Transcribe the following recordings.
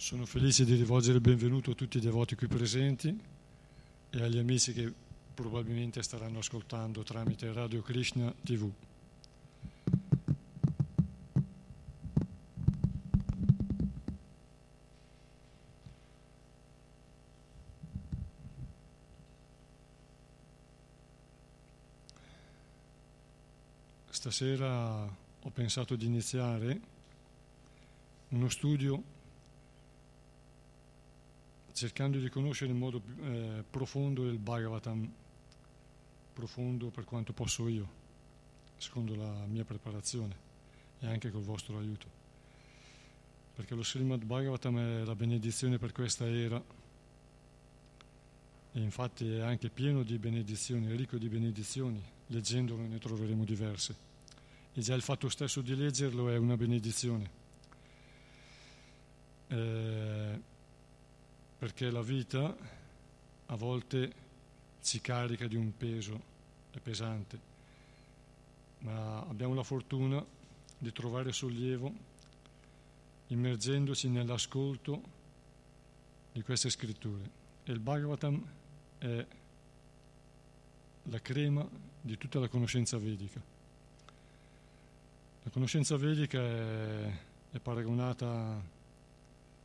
Sono felice di rivolgere il benvenuto a tutti i devoti qui presenti e agli amici che probabilmente staranno ascoltando tramite Radio Krishna TV. Stasera ho pensato di iniziare uno studio cercando di conoscere in modo eh, profondo il Bhagavatam, profondo per quanto posso io, secondo la mia preparazione e anche col vostro aiuto. Perché lo Srimad Bhagavatam è la benedizione per questa era e infatti è anche pieno di benedizioni, ricco di benedizioni, leggendolo ne troveremo diverse. E già il fatto stesso di leggerlo è una benedizione. Eh, perché la vita a volte ci carica di un peso, è pesante, ma abbiamo la fortuna di trovare sollievo immergendoci nell'ascolto di queste scritture. E il Bhagavatam è la crema di tutta la conoscenza vedica. La conoscenza vedica è, è paragonata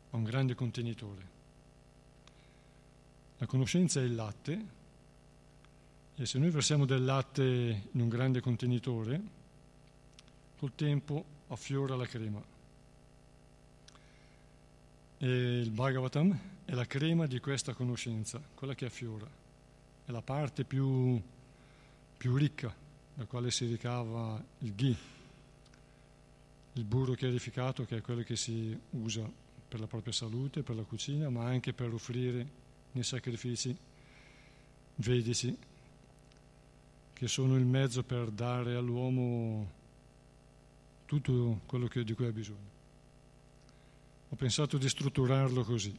a un grande contenitore la conoscenza è il latte e se noi versiamo del latte in un grande contenitore, col tempo affiora la crema. E il Bhagavatam è la crema di questa conoscenza, quella che affiora. È la parte più, più ricca da quale si ricava il ghee, il burro chiarificato che è quello che si usa per la propria salute, per la cucina, ma anche per offrire nei sacrifici vedici, che sono il mezzo per dare all'uomo tutto quello che, di cui ha bisogno. Ho pensato di strutturarlo così.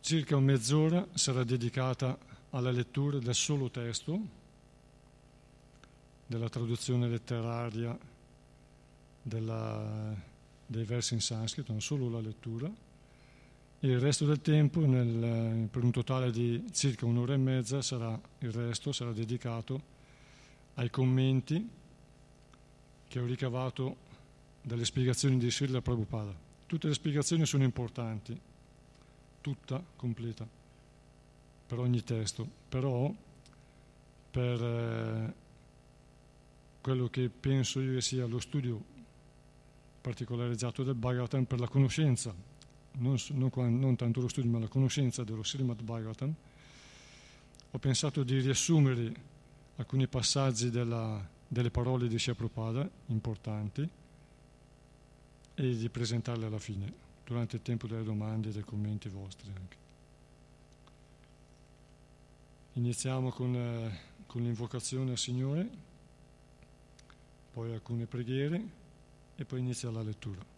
Circa mezz'ora sarà dedicata alla lettura del solo testo, della traduzione letteraria della, dei versi in sanscrito, non solo la lettura, il resto del tempo, nel, per un totale di circa un'ora e mezza, sarà, il resto sarà dedicato ai commenti che ho ricavato dalle spiegazioni di Srila Prabhupada. Tutte le spiegazioni sono importanti, tutta completa, per ogni testo, però per eh, quello che penso io sia lo studio particolarizzato del Bhagavatam per la conoscenza non, non, non, tanto lo studio ma la conoscenza dello Srimad Bhagavatam, ho pensato di riassumere alcuni passaggi della, delle parole di Shia Prabhupada importanti e di presentarle alla fine, durante il tempo delle domande e dei commenti vostri anche. Iniziamo con, eh, con l'invocazione al Signore, poi alcune preghiere e poi inizia la lettura.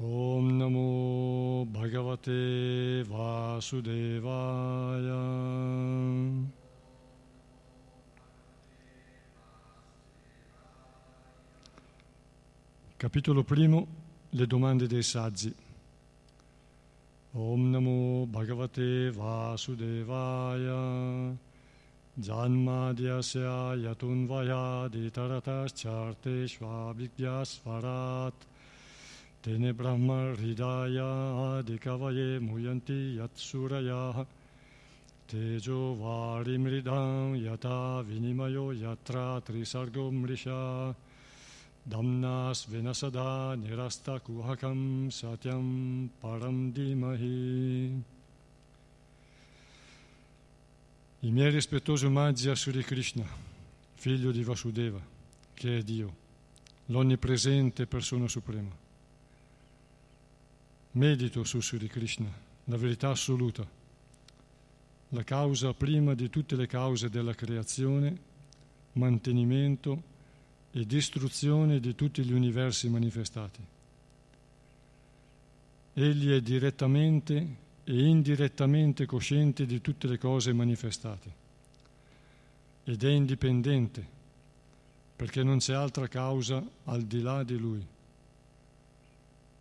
ॐ नमो भगवते वासुदेवाय Capitolo primo Le domande dei saggi Om Namo Bhagavate Vasudevaya Janmadyasya Yatunvaya Ditaratascharteshva Vigyasvarat Tene Brahma Hridaya Adikavaye Muyanti Yatsuraya Tejo Varimridam Yata Vinimayo Yatra Trisargo Mrisha Damnas Venasada Nirasta Kuhakam Satyam Param Dimahi I miei rispettosi omaggi a Sri Krishna, figlio di Vasudeva, che è Dio, l'onnipresente persona suprema. Medito su Sri Krishna, la verità assoluta, la causa prima di tutte le cause della creazione, mantenimento e distruzione di tutti gli universi manifestati. Egli è direttamente e indirettamente cosciente di tutte le cose manifestate ed è indipendente perché non c'è altra causa al di là di lui.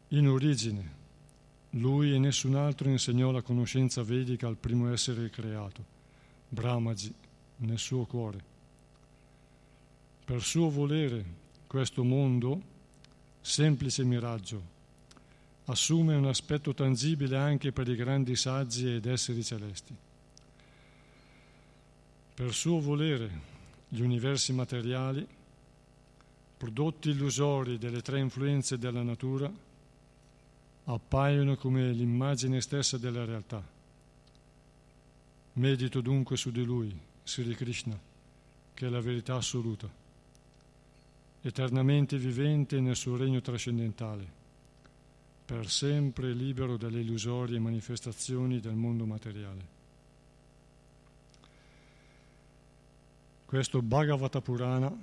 In origine, lui e nessun altro insegnò la conoscenza vedica al primo essere creato, Brahmaji, nel suo cuore. Per suo volere, questo mondo, semplice miraggio, assume un aspetto tangibile anche per i grandi saggi ed esseri celesti. Per suo volere, gli universi materiali, prodotti illusori delle tre influenze della natura, appaiono come l'immagine stessa della realtà. Medito dunque su di lui, Sri Krishna, che è la verità assoluta, eternamente vivente nel suo regno trascendentale per sempre libero dalle illusorie manifestazioni del mondo materiale. Questo Bhagavata Purana,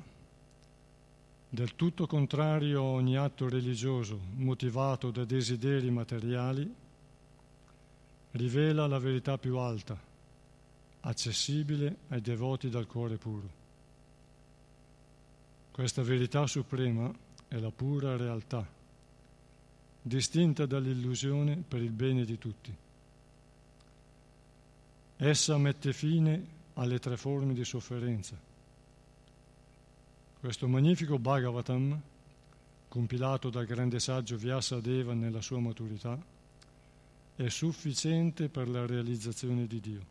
del tutto contrario a ogni atto religioso motivato da desideri materiali, rivela la verità più alta, accessibile ai devoti dal cuore puro. Questa verità suprema è la pura realtà distinta dall'illusione per il bene di tutti. Essa mette fine alle tre forme di sofferenza. Questo magnifico Bhagavatam, compilato dal grande saggio Vyasadeva nella sua maturità, è sufficiente per la realizzazione di Dio.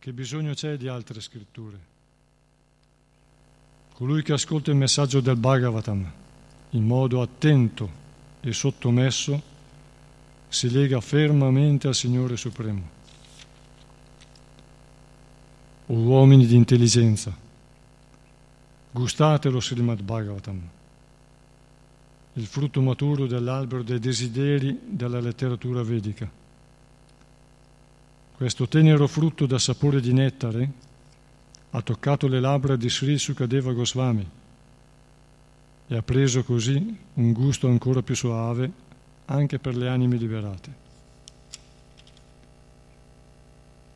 Che bisogno c'è di altre scritture? Colui che ascolta il messaggio del Bhagavatam in modo attento e sottomesso, si lega fermamente al Signore Supremo. O uomini di intelligenza, gustate lo Srimad Bhagavatam, il frutto maturo dell'albero dei desideri della letteratura vedica. Questo tenero frutto da sapore di nettare ha toccato le labbra di Sri Sukadeva Goswami e ha preso così un gusto ancora più soave anche per le anime liberate.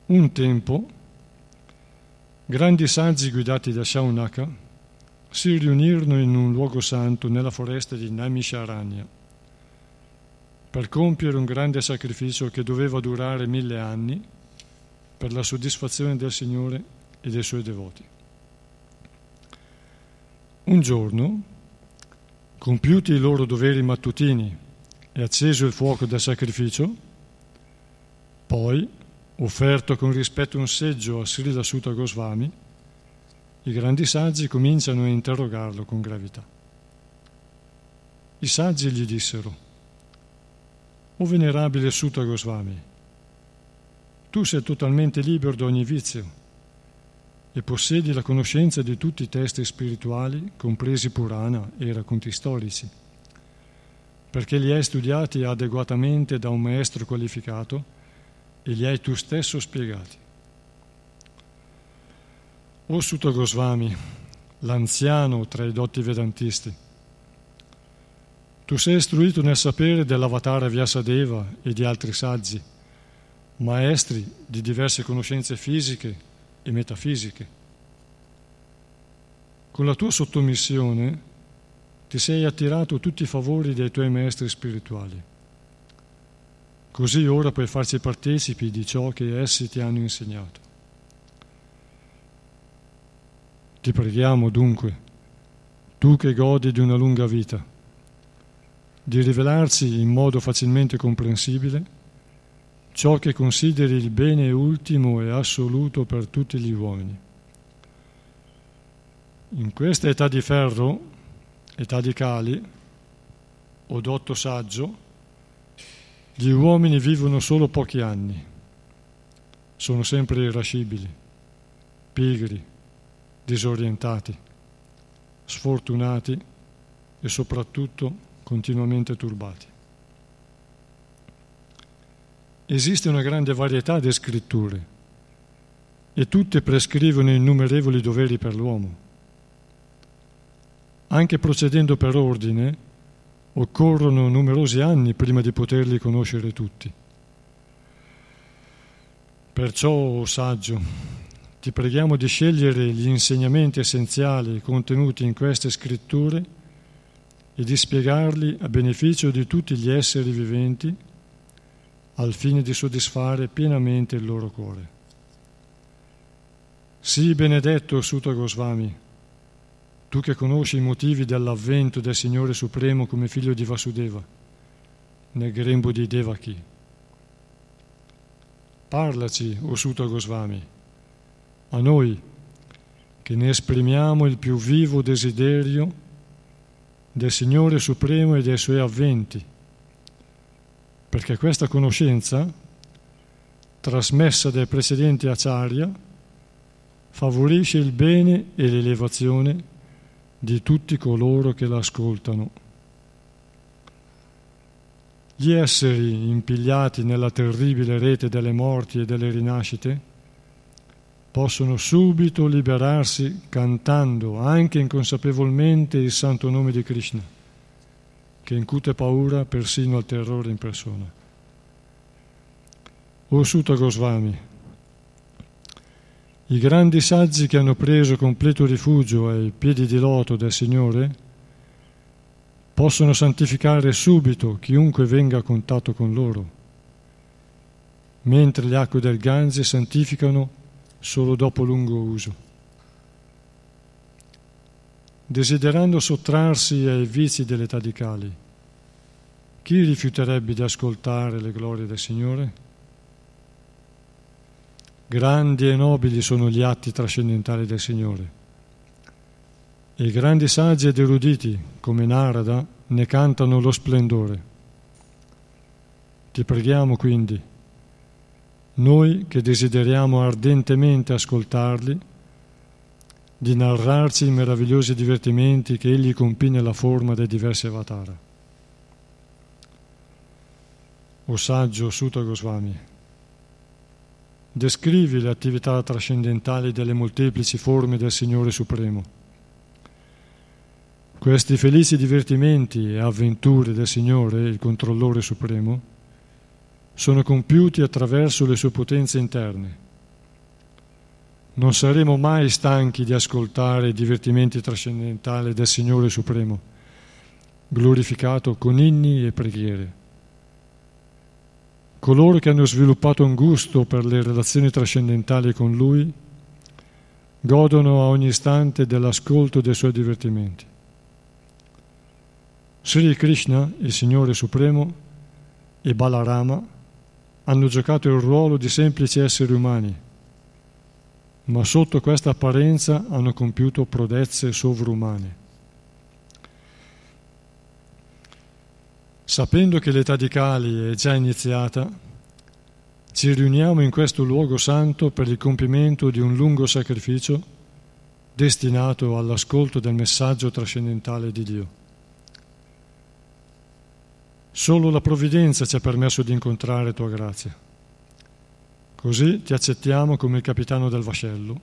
Un tempo, grandi saggi guidati da Shaunaka si riunirono in un luogo santo nella foresta di Naimisharanya per compiere un grande sacrificio che doveva durare mille anni per la soddisfazione del Signore e dei suoi devoti. Un giorno, Compiuti i loro doveri mattutini e acceso il fuoco del sacrificio, poi, offerto con rispetto un seggio a Srila Sutta Goswami, i grandi saggi cominciano a interrogarlo con gravità. I saggi gli dissero, O venerabile Sutta Goswami, tu sei totalmente libero da ogni vizio e possiedi la conoscenza di tutti i testi spirituali, compresi Purana e racconti storici, perché li hai studiati adeguatamente da un maestro qualificato e li hai tu stesso spiegati. O Sutta Goswami, l'anziano tra i dotti vedantisti, tu sei istruito nel sapere dell'avatara Vyasadeva e di altri saggi, maestri di diverse conoscenze fisiche e metafisiche. Con la tua sottomissione ti sei attirato tutti i favori dei tuoi maestri spirituali. Così ora puoi farci partecipi di ciò che essi ti hanno insegnato. Ti preghiamo dunque, tu che godi di una lunga vita, di rivelarci in modo facilmente comprensibile ciò che consideri il bene ultimo e assoluto per tutti gli uomini. In questa età di ferro, età di cali, o dotto saggio, gli uomini vivono solo pochi anni, sono sempre irascibili, pigri, disorientati, sfortunati e soprattutto continuamente turbati. esiste una grande varietà di scritture e tutte prescrivono innumerevoli doveri per l'uomo. Anche procedendo per ordine, occorrono numerosi anni prima di poterli conoscere tutti. Perciò, oh saggio, ti preghiamo di scegliere gli insegnamenti essenziali contenuti in queste scritture e di spiegarli a beneficio di tutti gli esseri viventi al fine di soddisfare pienamente il loro cuore. Sii benedetto, Sutta Goswami, tu che conosci i motivi dell'avvento del Signore Supremo come figlio di Vasudeva, nel grembo di Devaki. Parlaci, o Sutta Goswami, a noi che ne esprimiamo il più vivo desiderio del Signore Supremo e dei Suoi avventi, perché questa conoscenza, trasmessa dai precedenti acharya, favorisce il bene e l'elevazione di tutti coloro che l'ascoltano. Gli esseri impigliati nella terribile rete delle morti e delle rinascite possono subito liberarsi cantando anche inconsapevolmente il santo nome di Krishna, che incute paura persino al terrore in persona. O Sutta Goswami, i grandi saggi che hanno preso completo rifugio ai piedi di loto del Signore possono santificare subito chiunque venga a contatto con loro, mentre le acque del Gange santificano solo dopo lungo uso. Desiderando sottrarsi ai vizi dell'età di Cali, chi rifiuterebbe di ascoltare le glorie del Signore? Grandi e nobili sono gli atti trascendentali del Signore. E grandi saggi ed eruditi, come Narada, ne cantano lo splendore. Ti preghiamo quindi, noi che desideriamo ardentemente ascoltarli, di narrarci i meravigliosi divertimenti che egli compì nella forma dei diversi avatara. O saggio Sutta Goswami, descrivi le attività trascendentali delle molteplici forme del Signore Supremo. Questi felici divertimenti e avventure del Signore, il controllore supremo, sono compiuti attraverso le sue potenze interne. Non saremo mai stanchi di ascoltare i divertimenti trascendentali del Signore Supremo, glorificato con inni e preghiere. Coloro che hanno sviluppato un gusto per le relazioni trascendentali con Lui godono a ogni istante dell'ascolto dei suoi divertimenti. Sri Krishna, il Signore Supremo, e Balarama hanno giocato il ruolo di semplici esseri umani, ma sotto questa apparenza hanno compiuto prodezze sovrumane. Sapendo che l'età di Kali è già iniziata, ci riuniamo in questo luogo santo per il compimento di un lungo sacrificio destinato all'ascolto del messaggio trascendentale di Dio. Solo la provvidenza ci ha permesso di incontrare tua grazia. Così ti accettiamo come il capitano del vascello,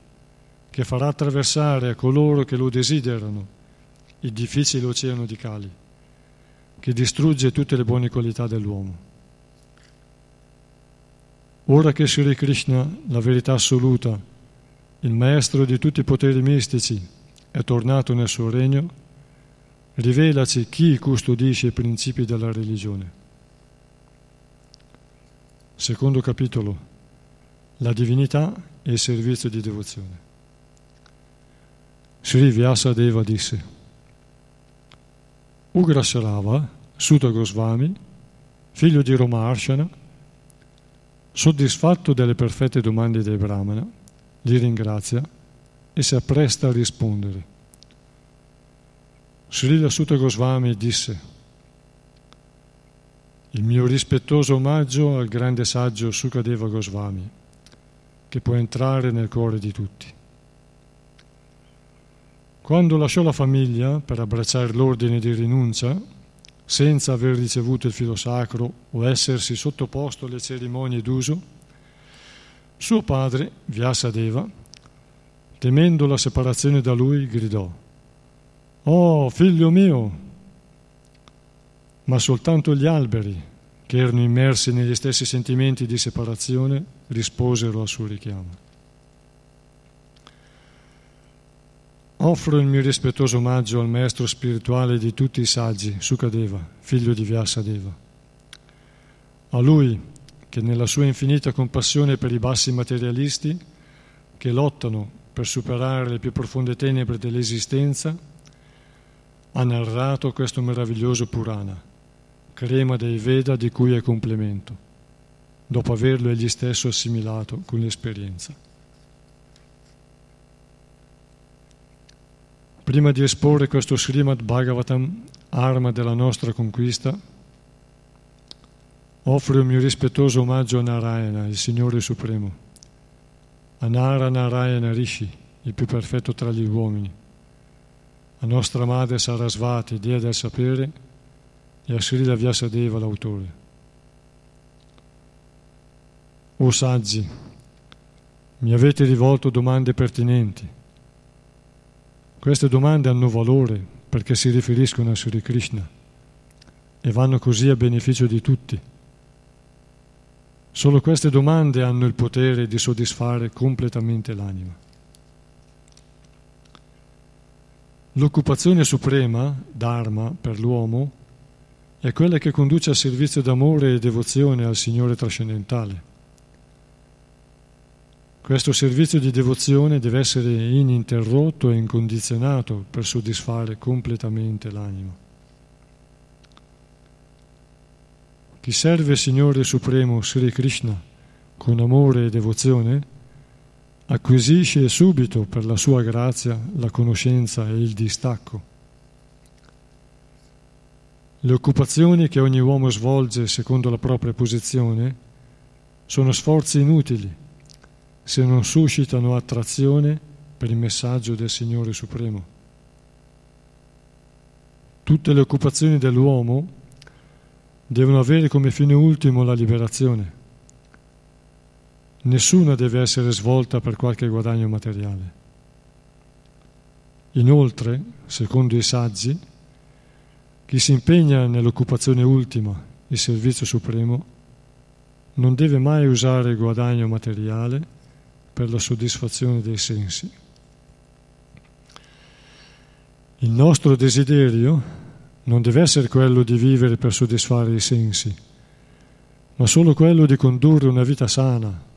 che farà attraversare a coloro che lo desiderano il difficile oceano di Cali che distrugge tutte le buone qualità dell'uomo. Ora che Sri Krishna, la verità assoluta, il maestro di tutti i poteri mistici, è tornato nel suo regno, rivelaci chi custodisce i principi della religione. Secondo capitolo. La divinità e il servizio di devozione. Sri Vyasadeva disse Ugrasarava, Sutta Goswami, figlio di Romarshana, soddisfatto delle perfette domande dei Brahmana, li ringrazia e si appresta a rispondere. Srila Sutta Goswami disse il mio rispettoso omaggio al grande saggio Sukadeva Goswami, che può entrare nel cuore di tutti. Quando lasciò la famiglia per abbracciare l'ordine di rinuncia, senza aver ricevuto il filo sacro o essersi sottoposto alle cerimonie d'uso, suo padre, Vyasadeva, temendo la separazione da lui, gridò, Oh, figlio mio! Ma soltanto gli alberi, che erano immersi negli stessi sentimenti di separazione, risposero al suo richiamo. Offro il mio rispettoso omaggio al maestro spirituale di tutti i saggi, Sukadeva, figlio di Vyasadeva. A lui, che nella sua infinita compassione per i bassi materialisti, che lottano per superare le più profonde tenebre dell'esistenza, ha narrato questo meraviglioso Purana, crema dei Veda di cui è complemento, dopo averlo egli stesso assimilato con l'esperienza. Prima di esporre questo Srimad Bhagavatam, arma della nostra conquista, offro il mio rispettoso omaggio a Narayana, il Signore Supremo, a Nara Narayana Rishi, il più perfetto tra gli uomini, a nostra madre Sarasvati, Dea del sapere, e a Srila Vyasadeva, l'autore. O saggi, mi avete rivolto domande pertinenti queste domande hanno valore perché si riferiscono a Sri Krishna e vanno così a beneficio di tutti. Solo queste domande hanno il potere di soddisfare completamente l'anima. L'occupazione suprema, Dharma, per l'uomo, è quella che conduce al servizio d'amore e devozione al Signore trascendentale. Questo servizio di devozione deve essere ininterrotto e incondizionato per soddisfare completamente l'anima. Chi serve il Signore Supremo Sri Krishna con amore e devozione acquisisce subito per la sua grazia la conoscenza e il distacco. Le occupazioni che ogni uomo svolge secondo la propria posizione sono sforzi inutili se non suscitano attrazione per il messaggio del Signore Supremo. Tutte le occupazioni dell'uomo devono avere come fine ultimo la liberazione. Nessuna deve essere svolta per qualche guadagno materiale. Inoltre, secondo i saggi, chi si impegna nell'occupazione ultima, il servizio supremo, non deve mai usare il guadagno materiale per la soddisfazione dei sensi. Il nostro desiderio non deve essere quello di vivere per soddisfare i sensi, ma solo quello di condurre una vita sana,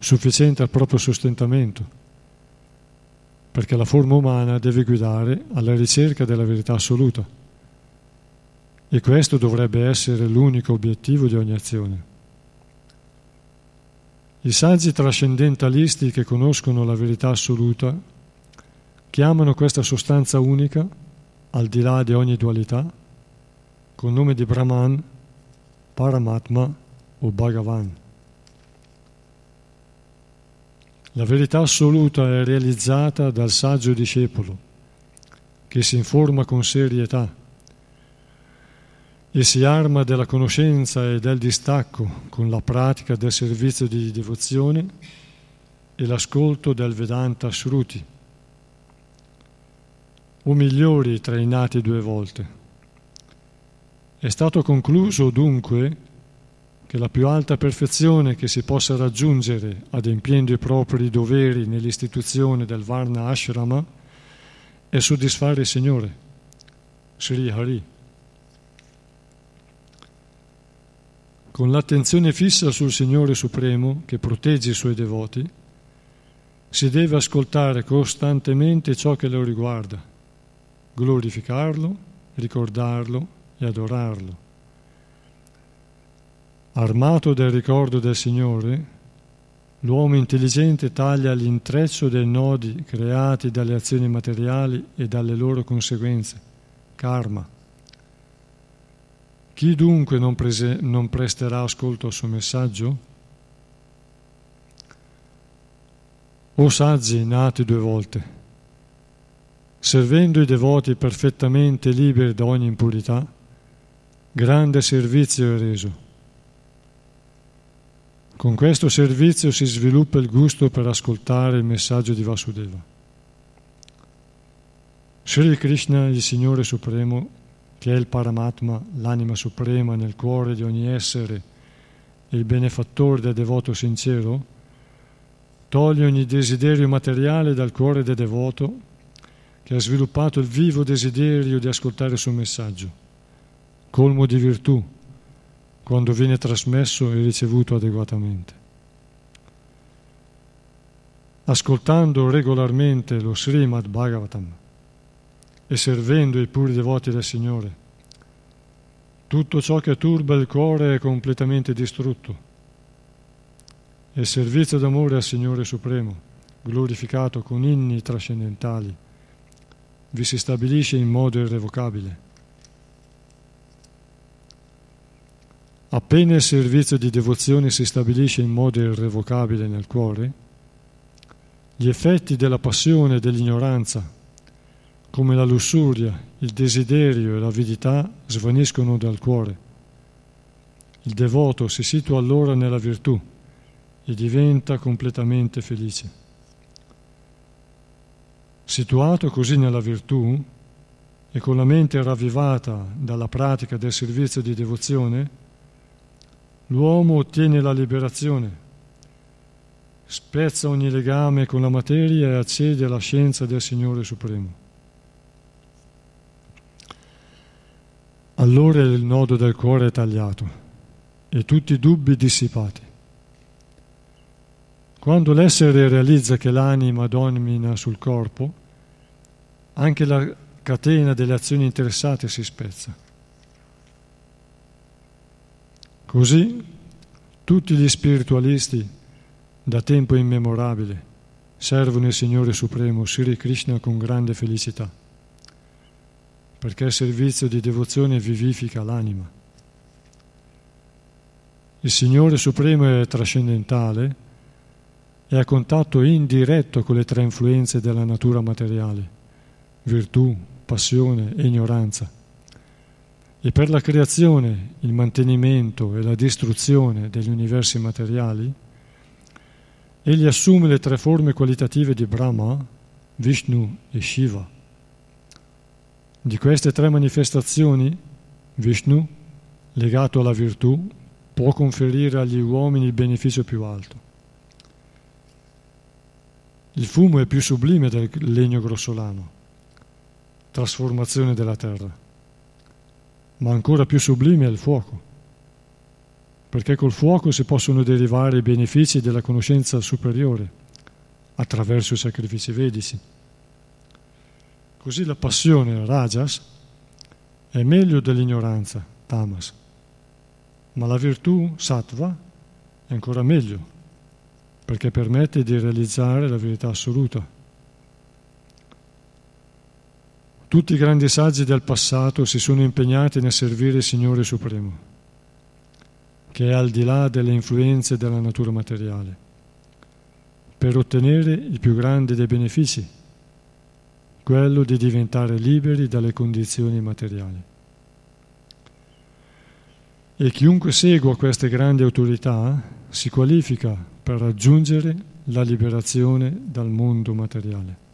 sufficiente al proprio sostentamento, perché la forma umana deve guidare alla ricerca della verità assoluta. E questo dovrebbe essere l'unico obiettivo di ogni azione. I saggi trascendentalisti che conoscono la verità assoluta chiamano questa sostanza unica, al di là di ogni dualità, col nome di Brahman, Paramatma o Bhagavan. La verità assoluta è realizzata dal saggio discepolo, che si informa con serietà e si arma della conoscenza e del distacco con la pratica del servizio di devozione e l'ascolto del Vedanta Shruti, o migliori tra i nati due volte. È stato concluso dunque che la più alta perfezione che si possa raggiungere adempiendo i propri doveri nell'istituzione del Varna Ashrama è soddisfare il Signore, Sri Hari. con l'attenzione fissa sul Signore Supremo che protegge i suoi devoti, si deve ascoltare costantemente ciò che lo riguarda, glorificarlo, ricordarlo e adorarlo. Armato del ricordo del Signore, l'uomo intelligente taglia l'intreccio dei nodi creati dalle azioni materiali e dalle loro conseguenze, karma chi dunque non, prese, non presterà ascolto al suo messaggio? O saggi nati due volte, servendo i devoti perfettamente liberi da ogni impurità, grande servizio è reso. Con questo servizio si sviluppa il gusto per ascoltare il messaggio di Vasudeva. Sri Krishna, il Signore Supremo, che è il Paramatma, l'anima suprema nel cuore di ogni essere e il benefattore del devoto sincero, toglie ogni desiderio materiale dal cuore del devoto che ha sviluppato il vivo desiderio di ascoltare il suo messaggio, colmo di virtù, quando viene trasmesso e ricevuto adeguatamente. Ascoltando regolarmente lo Srimad Bhagavatam e servendo i puri devoti del Signore, tutto ciò che turba il cuore è completamente distrutto. E il servizio d'amore al Signore Supremo, glorificato con inni trascendentali, vi si stabilisce in modo irrevocabile. Appena il servizio di devozione si stabilisce in modo irrevocabile nel cuore, gli effetti della passione e dell'ignoranza, come la lussuria, il desiderio e l'avidità, svaniscono dal cuore. Il devoto si situa allora nella virtù e diventa completamente felice. Situato così nella virtù e con la mente ravvivata dalla pratica del servizio di devozione, l'uomo ottiene la liberazione, spezza ogni legame con la materia e accede alla scienza del Signore Supremo. Allora il nodo del cuore è tagliato e tutti i dubbi dissipati. Quando l'essere realizza che l'anima domina sul corpo, anche la catena delle azioni interessate si spezza. Così tutti gli spiritualisti da tempo immemorabile servono il Signore Supremo Sri Krishna con grande felicità, perché il servizio di devozione vivifica l'anima. Il Signore Supremo è trascendentale e a contatto indiretto con le tre influenze della natura materiale, virtù, passione e ignoranza e per la creazione, il mantenimento e la distruzione degli universi materiali, egli assume le tre forme qualitative di Brahma, Vishnu e Shiva. Di queste tre manifestazioni, Vishnu, legato alla virtù, può conferire agli uomini il beneficio più alto. Il fumo è più sublime del legno grossolano, trasformazione della terra ma ancora più sublime è il fuoco, perché col fuoco si possono derivare i benefici della conoscenza superiore attraverso i sacrifici vedici. Così la passione, rajas, è meglio dell'ignoranza, tamas, ma la virtù, sattva, è ancora meglio, perché permette di realizzare la verità assoluta. Tutti i grandi saggi del passato si sono impegnati nel servire il Signore Supremo, che è al di là delle influenze della natura materiale, per ottenere il più grande dei benefici, quello di diventare liberi dalle condizioni materiali. E chiunque segua queste grandi autorità si qualifica per raggiungere la liberazione dal mondo materiale.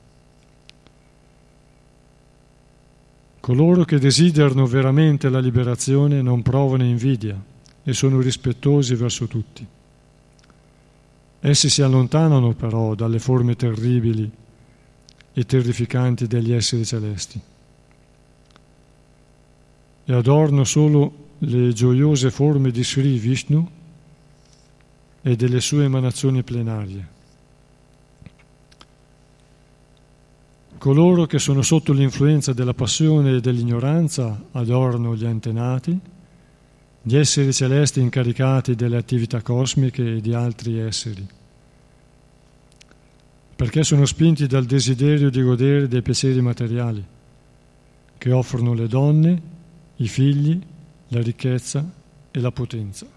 Coloro che desiderano veramente la liberazione non provano invidia e sono rispettosi verso tutti. Essi si allontanano però dalle forme terribili e terrificanti degli esseri celesti e adorno solo le gioiose forme di Sri Vishnu e delle sue emanazioni plenarie. Coloro che sono sotto l'influenza della passione e dell'ignoranza adorano gli antenati, gli esseri celesti incaricati delle attività cosmiche e di altri esseri, perché sono spinti dal desiderio di godere dei piaceri materiali che offrono le donne, i figli, la ricchezza e la potenza.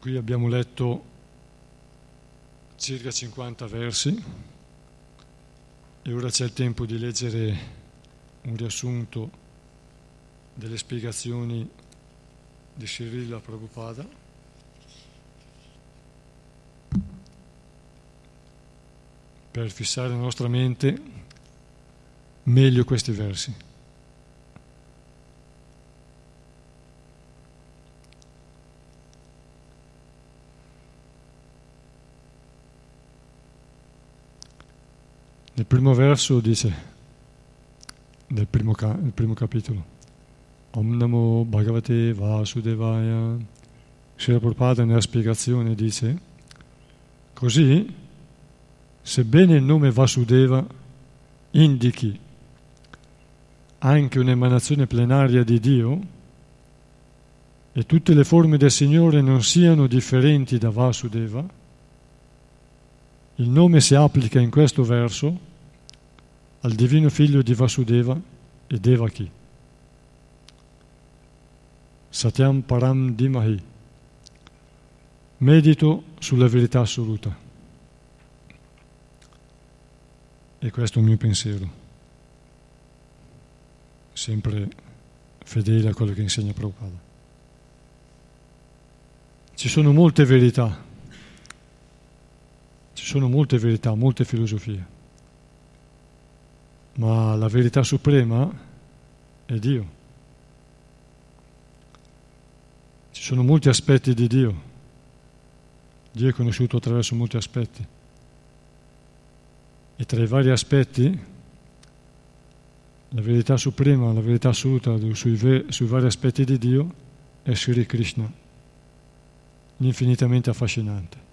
Qui abbiamo letto circa 50 versi E ora c'è il tempo di leggere un riassunto delle spiegazioni di Srila Prabhupada. Per fissare la nostra mente meglio questi versi. Nel primo verso dice, nel primo, nel primo capitolo, Om Namo Bhagavate Vasudevaya. Srila Prabhupada nella spiegazione dice, così, sebbene il nome Vasudeva indichi anche un'emanazione plenaria di Dio e tutte le forme del Signore non siano differenti da Vasudeva, il nome si applica in questo verso al divino figlio di Vasudeva e Devaki. Satyam Param Dimahi. Medito sulla verità assoluta. E questo è il mio pensiero, sempre fedele a quello che insegna Prabhupada. Ci sono molte verità, ci sono molte verità, molte filosofie ma la verità suprema è Dio. Ci sono molti aspetti di Dio. Dio è conosciuto attraverso molti aspetti. E tra i vari aspetti, la verità suprema, la verità assoluta sui, ve- sui vari aspetti di Dio è Sri Krishna, l'infinitamente affascinante.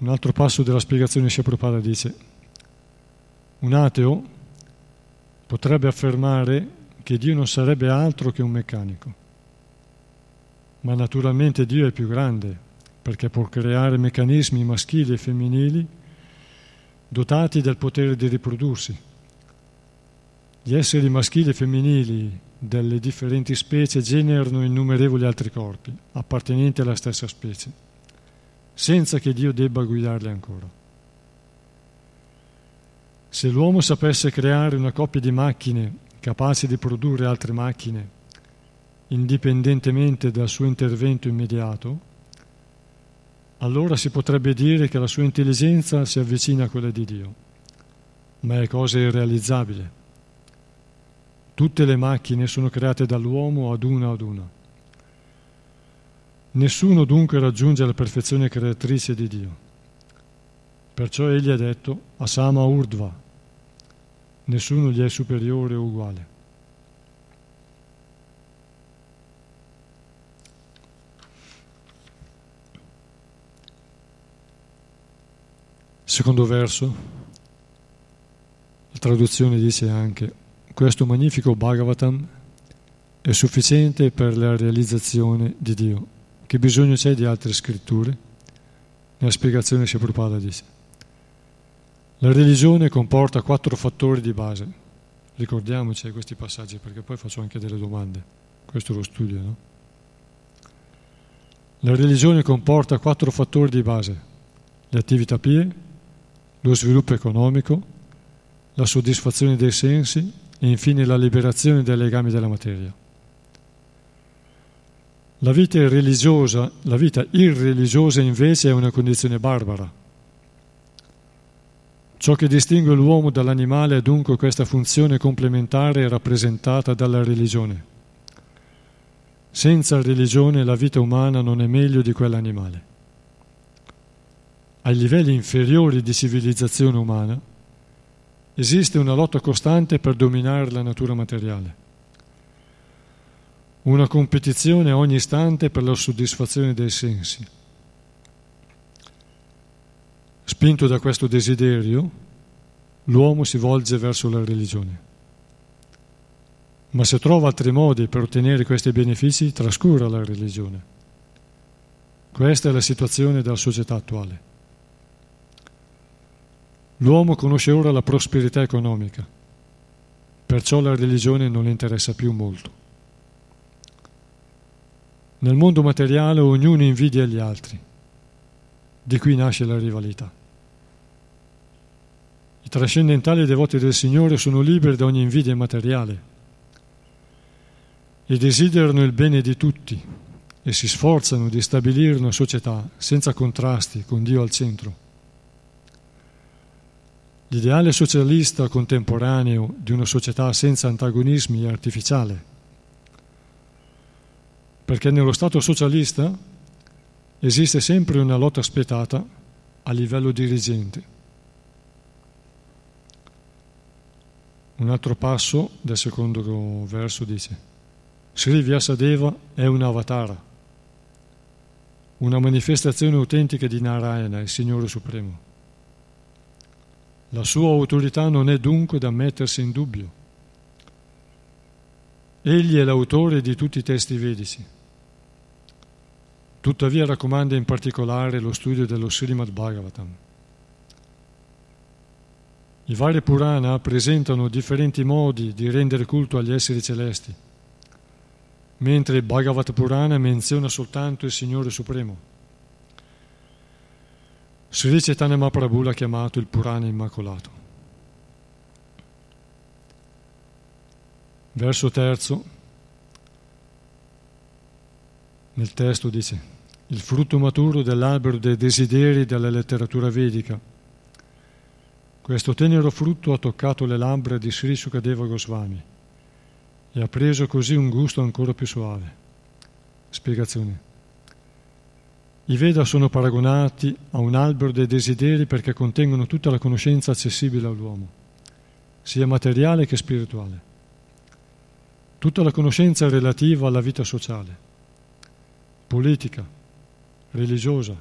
Un altro passo della spiegazione Prabhupada dice, un ateo potrebbe affermare che Dio non sarebbe altro che un meccanico, ma naturalmente Dio è più grande perché può creare meccanismi maschili e femminili dotati del potere di riprodursi. Gli esseri maschili e femminili delle differenti specie generano innumerevoli altri corpi appartenenti alla stessa specie senza che Dio debba guidarli ancora. Se l'uomo sapesse creare una coppia di macchine capaci di produrre altre macchine, indipendentemente dal suo intervento immediato, allora si potrebbe dire che la sua intelligenza si avvicina a quella di Dio, ma è cosa irrealizzabile. Tutte le macchine sono create dall'uomo ad una ad una. Nessuno dunque raggiunge la perfezione creatrice di Dio. Perciò egli ha detto Asama Urdva, nessuno gli è superiore o uguale. Secondo verso, la traduzione dice anche questo magnifico Bhagavatam è sufficiente per la realizzazione di Dio che bisogno c'è di altre scritture? Nella spiegazione si Prabhupada dice la religione comporta quattro fattori di base. Ricordiamoci questi passaggi perché poi faccio anche delle domande. Questo è lo studio, no? La religione comporta quattro fattori di base. Le attività pie, lo sviluppo economico, la soddisfazione dei sensi e infine la liberazione dai legami della materia. La vita religiosa, la vita irreligiosa invece è una condizione barbara. Ciò che distingue l'uomo dall'animale è dunque questa funzione complementare rappresentata dalla religione. Senza religione la vita umana non è meglio di quella animale. Ai livelli inferiori di civilizzazione umana esiste una lotta costante per dominare la natura materiale una competizione ogni istante per la soddisfazione dei sensi. Spinto da questo desiderio, l'uomo si volge verso la religione. Ma se trova altri modi per ottenere questi benefici, trascura la religione. Questa è la situazione della società attuale. L'uomo conosce ora la prosperità economica, perciò la religione non le interessa più molto. Nel mondo materiale ognuno invidia gli altri. Di qui nasce la rivalità. I trascendentali devoti del Signore sono liberi da ogni invidia materiale e desiderano il bene di tutti e si sforzano di stabilire una società senza contrasti con Dio al centro. L'ideale socialista contemporaneo di una società senza antagonismi è artificiale, perché nello Stato socialista esiste sempre una lotta spietata a livello dirigente. Un altro passo del secondo verso dice Sri Vyasadeva è un avatara, una manifestazione autentica di Narayana, il Signore Supremo. La sua autorità non è dunque da mettersi in dubbio. Egli è l'autore di tutti i testi vedici. Tuttavia raccomanda in particolare lo studio dello Srimad Bhagavatam. I vari Purana presentano differenti modi di rendere culto agli esseri celesti mentre il Bhagavad Purana menziona soltanto il Signore Supremo. Sri Chaitanya Mahaprabhu l'ha chiamato il Purana Immacolato. Verso terzo, nel testo dice, il frutto maturo dell'albero dei desideri della letteratura vedica. Questo tenero frutto ha toccato le labbra di Sri Sukadeva Goswami e ha preso così un gusto ancora più suave. Spiegazione. I Veda sono paragonati a un albero dei desideri perché contengono tutta la conoscenza accessibile all'uomo, sia materiale che spirituale. Tutta la conoscenza relativa alla vita sociale, politica, religiosa,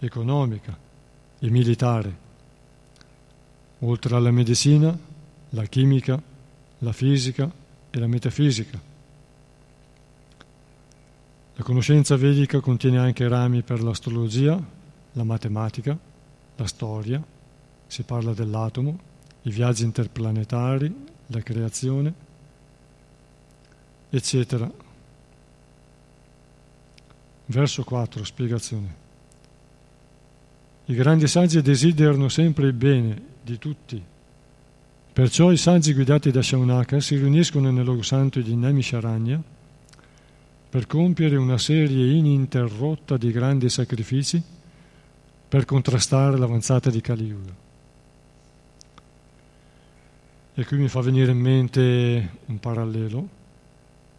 economica e militare, oltre alla medicina, la chimica, la fisica, e la metafisica. La conoscenza vedica contiene anche rami per l'astrologia, la matematica, la storia, si parla dell'atomo, i viaggi interplanetari, la creazione, eccetera. Verso 4, spiegazione. I grandi saggi desiderano sempre il bene di tutti Perciò i saggi guidati da Shaunaka si riuniscono nel luogo santo di Naimisharanya per compiere una serie ininterrotta di grandi sacrifici per contrastare l'avanzata di Kali Yuga. E qui mi fa venire in mente un parallelo,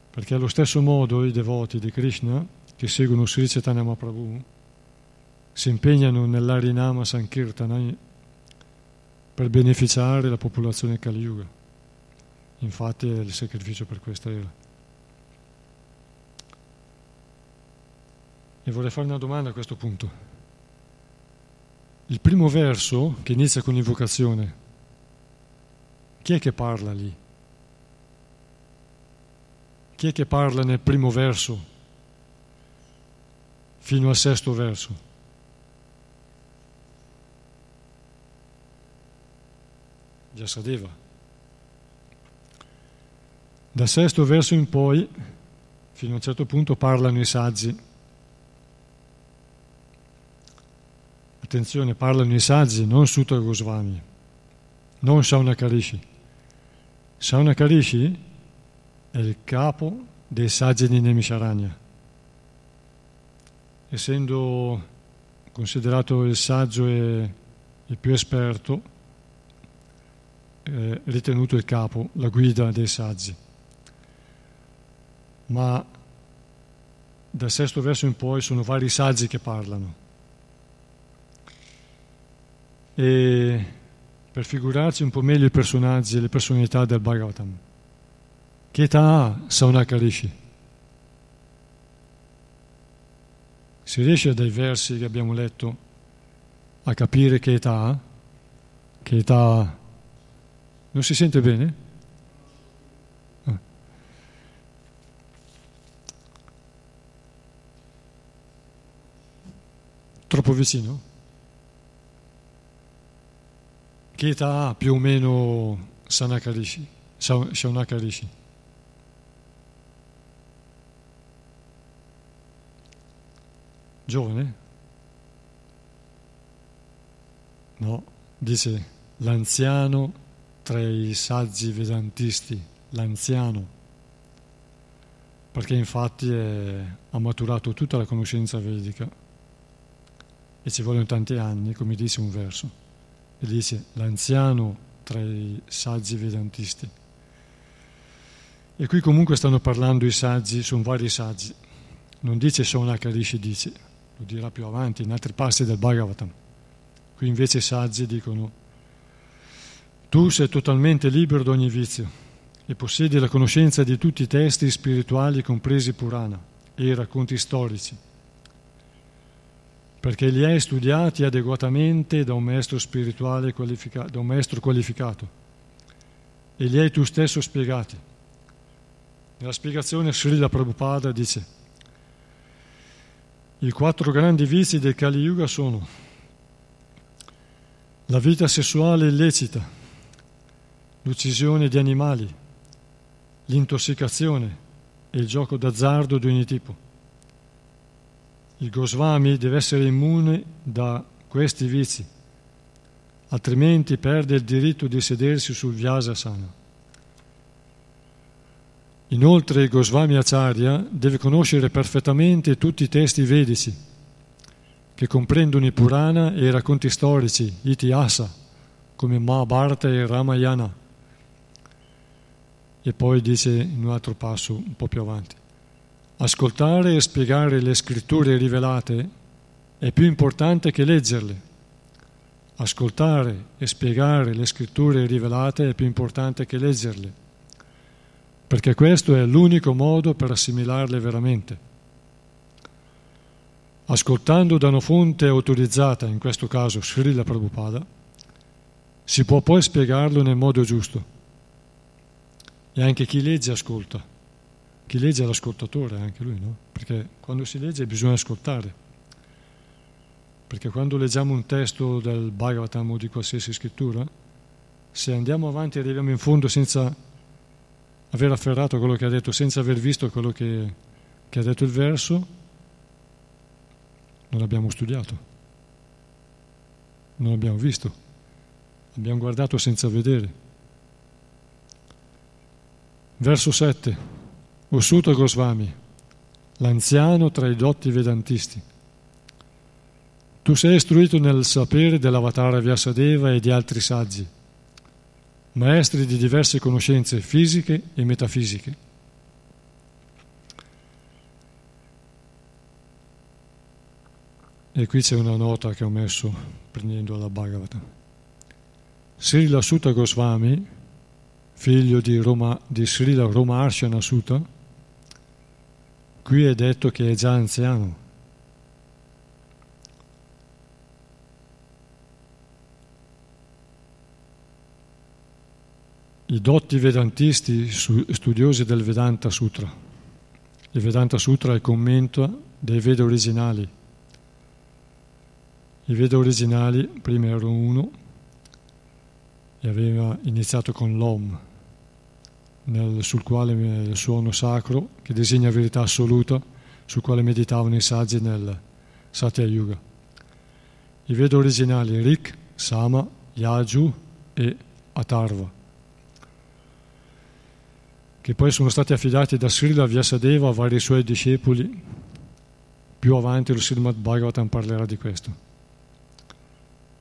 perché allo stesso modo i devoti di Krishna che seguono Sri Chaitanya Mahaprabhu si impegnano nell'Arinama Sankirtana per beneficiare la popolazione Kali Yuga. Infatti il sacrificio per questa era. E vorrei fare una domanda a questo punto. Il primo verso, che inizia con invocazione, chi è che parla lì? Chi è che parla nel primo verso fino al sesto verso? Jasadeva. Dal sesto verso in poi, fino a un certo punto, parlano i saggi. Attenzione, parlano i saggi, non Sutra Goswami, non Saunakarishi. Saunakarishi è il capo dei saggi di Nemisharanya. Essendo considerato il saggio e il più esperto, eh, ritenuto il capo, la guida dei saggi. Ma dal sesto verso in poi sono vari saggi che parlano. E per figurarci un po' meglio i personaggi e le personalità del Bhagavatam. Che età ha Saunakarishi? Si riesce dai versi che abbiamo letto a capire che età ha? Che età non si sente bene? Ah. Troppo vicino? Che età ha più o meno Sanakarishi, Shaunakarishi? Giovane? No, dice l'anziano tra i saggi vedantisti, l'anziano, perché infatti è, ha maturato tutta la conoscenza vedica e ci vogliono tanti anni, come dice un verso, e dice l'anziano tra i saggi vedantisti. E qui comunque stanno parlando i saggi, sono vari saggi, non dice Sonakarishi, dice, lo dirà più avanti in altri passi del Bhagavatam. Qui invece i saggi dicono, tu sei totalmente libero da ogni vizio e possiedi la conoscenza di tutti i testi spirituali compresi Purana e i racconti storici, perché li hai studiati adeguatamente da un maestro spirituale qualificato, da un maestro qualificato e li hai tu stesso spiegati. Nella spiegazione Srila Prabhupada dice i quattro grandi vizi del Kali Yuga sono la vita sessuale illecita, l'uccisione di animali, l'intossicazione e il gioco d'azzardo di ogni tipo. Il Goswami deve essere immune da questi vizi, altrimenti perde il diritto di sedersi sul Vyasasana. Inoltre Goswami Acharya deve conoscere perfettamente tutti i testi vedici che comprendono i Purana e i racconti storici, Itihasa, come Mahabharata e Ramayana. E poi dice in un altro passo un po' più avanti, ascoltare e spiegare le scritture rivelate è più importante che leggerle. Ascoltare e spiegare le scritture rivelate è più importante che leggerle, perché questo è l'unico modo per assimilarle veramente. Ascoltando da una fonte autorizzata, in questo caso Srila Prabhupada, si può poi spiegarlo nel modo giusto. E anche chi legge ascolta. Chi legge è l'ascoltatore, anche lui, no? Perché quando si legge bisogna ascoltare. Perché quando leggiamo un testo del Bhagavatam o di qualsiasi scrittura, se andiamo avanti e arriviamo in fondo senza aver afferrato quello che ha detto, senza aver visto quello che, che ha detto il verso, non abbiamo studiato, non abbiamo visto, abbiamo guardato senza vedere. Verso 7. Osuta Goswami, l'anziano tra i dotti vedantisti. Tu sei istruito nel sapere dell'avatara Vyasadeva e di altri saggi, maestri di diverse conoscenze fisiche e metafisiche E qui c'è una nota che ho messo prendendo la Bhagavata. Srila Sutta Goswami, figlio di, Roma, di Srila Romarshana Sutta, qui è detto che è già anziano. I dotti vedantisti studiosi del Vedanta Sutra. Il Vedanta Sutra è il commento dei Veda originali i Veda originali prima erano uno e aveva iniziato con l'Om, nel, sul quale il suono sacro che designa verità assoluta, sul quale meditavano i saggi nel Satya Yuga. I Veda originali Rik, Sama, Yaju e Atarva, che poi sono stati affidati da Srila Vyasadeva a vari suoi discepoli. Più avanti lo Srimad Bhagavatam parlerà di questo.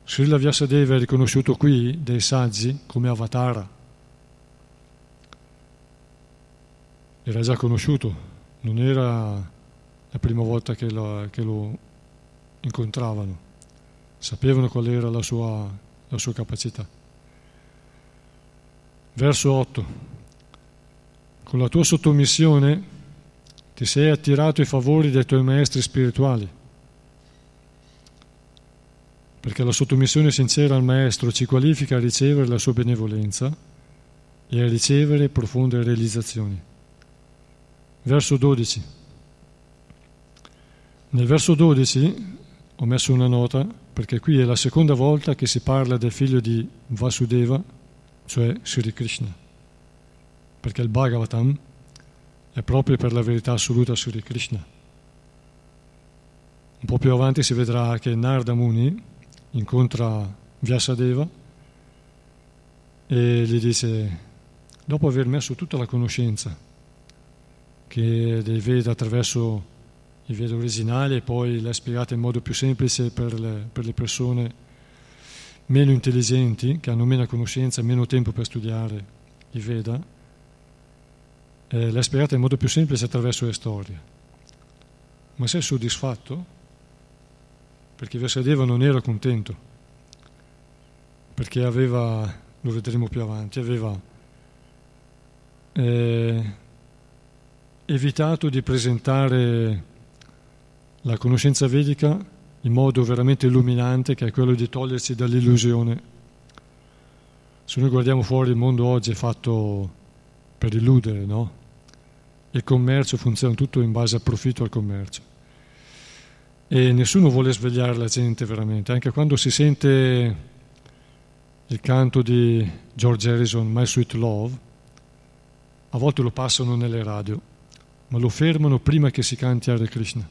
Srila Vyasadeva è riconosciuto qui dai saggi come avatara. Era già conosciuto, non era la prima volta che lo, che lo incontravano, sapevano qual era la sua, la sua capacità. Verso 8. Con la tua sottomissione ti sei attirato i favori dei tuoi maestri spirituali perché la sottomissione sincera al Maestro ci qualifica a ricevere la sua benevolenza e a ricevere profonde realizzazioni. Verso 12. Nel verso 12 ho messo una nota perché qui è la seconda volta che si parla del figlio di Vasudeva, cioè Sri Krishna, perché il Bhagavatam è proprio per la verità assoluta Sri Krishna. Un po' più avanti si vedrà che Narda Muni incontra Vyasadeva e gli dice, dopo aver messo tutta la conoscenza che dei Veda attraverso i Veda originali e poi l'ha spiegata in modo più semplice per le, per le persone meno intelligenti, che hanno meno conoscenza, meno tempo per studiare i Veda, eh, l'ha spiegata in modo più semplice attraverso le storie. Ma sei soddisfatto? Perché Vyasadeva non era contento, perché aveva, lo vedremo più avanti, aveva eh, evitato di presentare la conoscenza vedica in modo veramente illuminante, che è quello di togliersi dall'illusione. Se noi guardiamo fuori, il mondo oggi è fatto per illudere, no? Il commercio funziona tutto in base al profitto al commercio. E nessuno vuole svegliare la gente veramente, anche quando si sente il canto di George Harrison, My Sweet Love, a volte lo passano nelle radio, ma lo fermano prima che si canti Hare Krishna.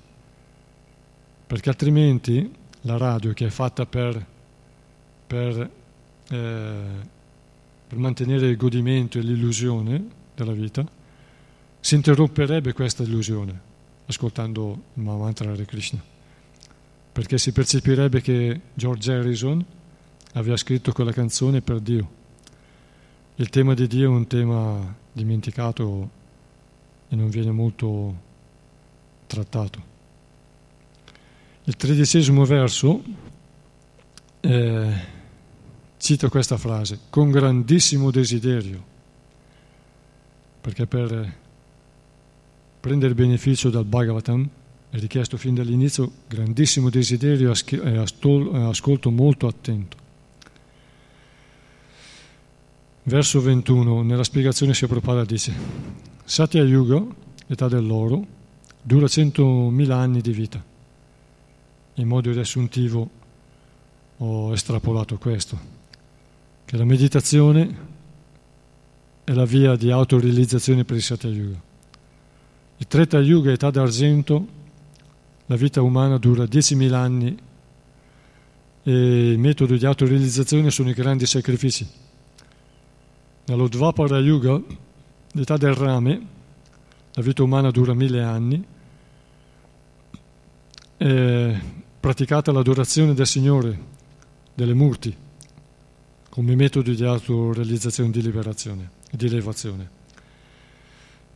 Perché altrimenti la radio, che è fatta per, per, eh, per mantenere il godimento e l'illusione della vita, si interromperebbe questa illusione ascoltando il Mahamantra Hare Krishna. Perché si percepirebbe che George Harrison aveva scritto quella canzone per Dio. Il tema di Dio è un tema dimenticato e non viene molto trattato. Il tredicesimo verso eh, cita questa frase, con grandissimo desiderio, perché per prendere beneficio dal Bhagavatam è richiesto fin dall'inizio grandissimo desiderio e ascolto molto attento. Verso 21, nella spiegazione si Prabhupada dice Satya Yuga, età dell'oro, dura 100.000 anni di vita. In modo riassuntivo ho estrapolato questo, che la meditazione è la via di autorealizzazione per il Satya Yuga. Il Treta Yuga, età d'argento, la vita umana dura 10.000 anni e il metodo di autorealizzazione sono i grandi sacrifici nello Dvapara Yuga, l'età del rame, la vita umana dura mille anni, è praticata l'adorazione del Signore, delle murti, come metodo di autorealizzazione, di liberazione e di elevazione.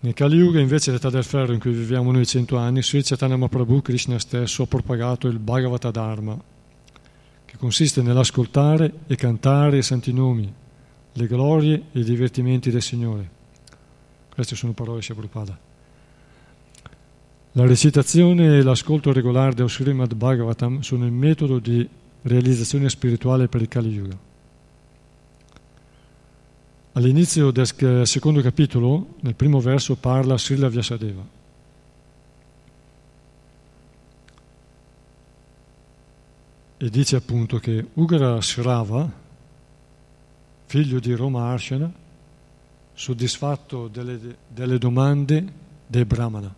Nel Kali Yuga, invece, l'età del ferro in cui viviamo noi cento anni, Sri Chaitanya Mahaprabhu, Krishna stesso, ha propagato il Bhagavata Dharma, che consiste nell'ascoltare e cantare i santi nomi, le glorie e i divertimenti del Signore. Queste sono parole di Prabhupada. La recitazione e l'ascolto regolare del Srimad Bhagavatam sono il metodo di realizzazione spirituale per il Kali Yuga. All'inizio del secondo capitolo, nel primo verso, parla Srila Vyasadeva. E dice appunto che Ugra Shrava, figlio di Roma Arshana, soddisfatto delle, delle domande del Brahmana.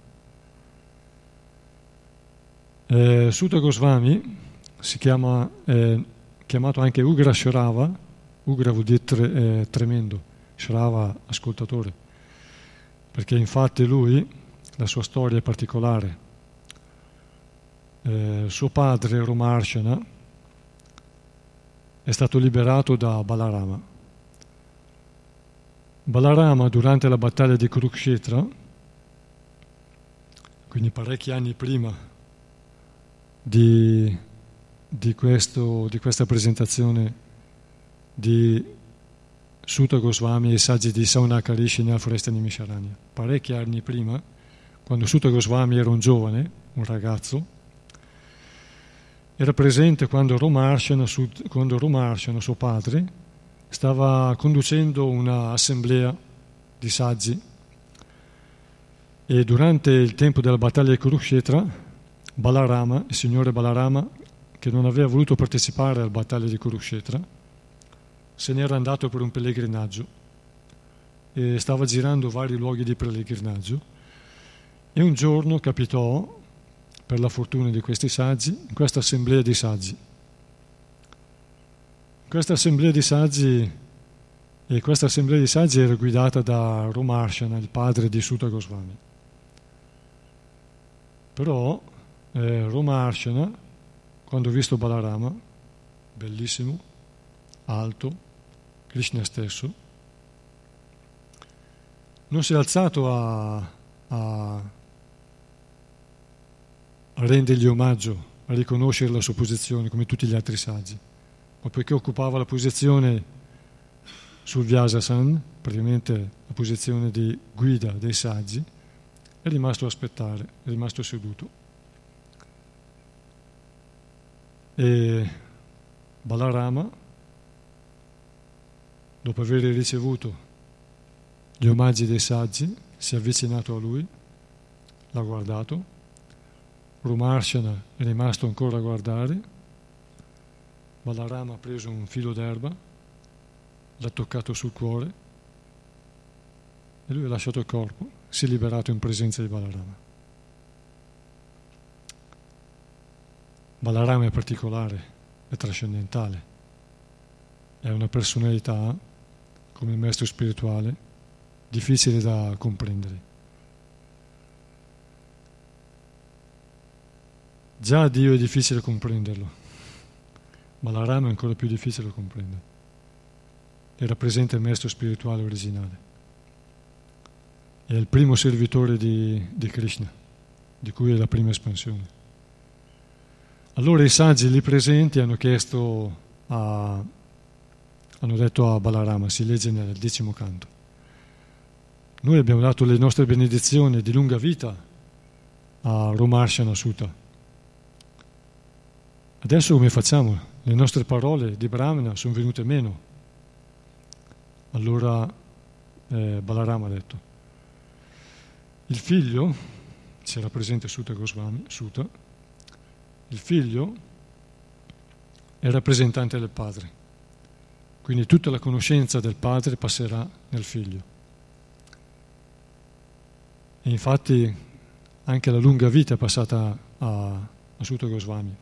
Eh, Sutta Goswami si chiama, eh, chiamato anche Ugra Shrava, Ugra vuol dire tre, eh, tremendo, Shrava ascoltatore, perché infatti lui, la sua storia è particolare. Eh, suo padre, Romarshana, è stato liberato da Balarama Balarama durante la battaglia di Kurukshetra, quindi parecchi anni prima di, di, questo, di questa presentazione di Sutta Goswami e i saggi di Saunakarishi nella foresta di Misharanya, parecchi anni prima, quando Sutta Goswami era un giovane, un ragazzo, era presente quando Romarshana, quando Romarshana suo padre, stava conducendo un'assemblea di saggi. E durante il tempo della battaglia di Kurukshetra, Balarama, il signore Balarama, che non aveva voluto partecipare alla battaglia di Kurukshetra, se n'era andato per un pellegrinaggio. E stava girando vari luoghi di pellegrinaggio. E un giorno capitò, per la fortuna di questi saggi, in questa assemblea di saggi. Questa assemblea di saggi E questa assemblea di saggi era guidata da Romarshana, il padre di Sutta Goswami. Però eh, Romarshana, quando ha visto Balarama, bellissimo, alto, Krishna stesso, non si è alzato a, a, rendergli omaggio, a riconoscere la sua posizione come tutti gli altri saggi, ma poiché occupava la posizione sul Vyasasan, praticamente la posizione di guida dei saggi, è rimasto a aspettare, è rimasto seduto. E Balarama, dopo aver ricevuto gli omaggi dei saggi, si è avvicinato a lui, l'ha guardato, Rumarshana è rimasto ancora a guardare, Balarama ha preso un filo d'erba, l'ha toccato sul cuore e lui ha lasciato il corpo, si è liberato in presenza di Balarama. Balarama è particolare, è trascendentale, è una personalità, come maestro spirituale, difficile da comprendere. Già Dio è difficile comprenderlo, ma la rama è ancora più difficile da comprendere. E rappresenta il maestro spirituale originale è il primo servitore di, di Krishna, di cui è la prima espansione. Allora i saggi lì presenti hanno chiesto a, hanno detto a Balarama, si legge nel decimo canto, noi abbiamo dato le nostre benedizioni di lunga vita a Romarshana Sutta. Adesso come facciamo? Le nostre parole di Brahmana sono venute meno. Allora eh, Balarama ha detto, il figlio, c'era presente Sutta Goswami, Sutta, il figlio è rappresentante del padre, quindi tutta la conoscenza del padre passerà nel figlio. E infatti anche la lunga vita è passata a, a Sutta Goswami,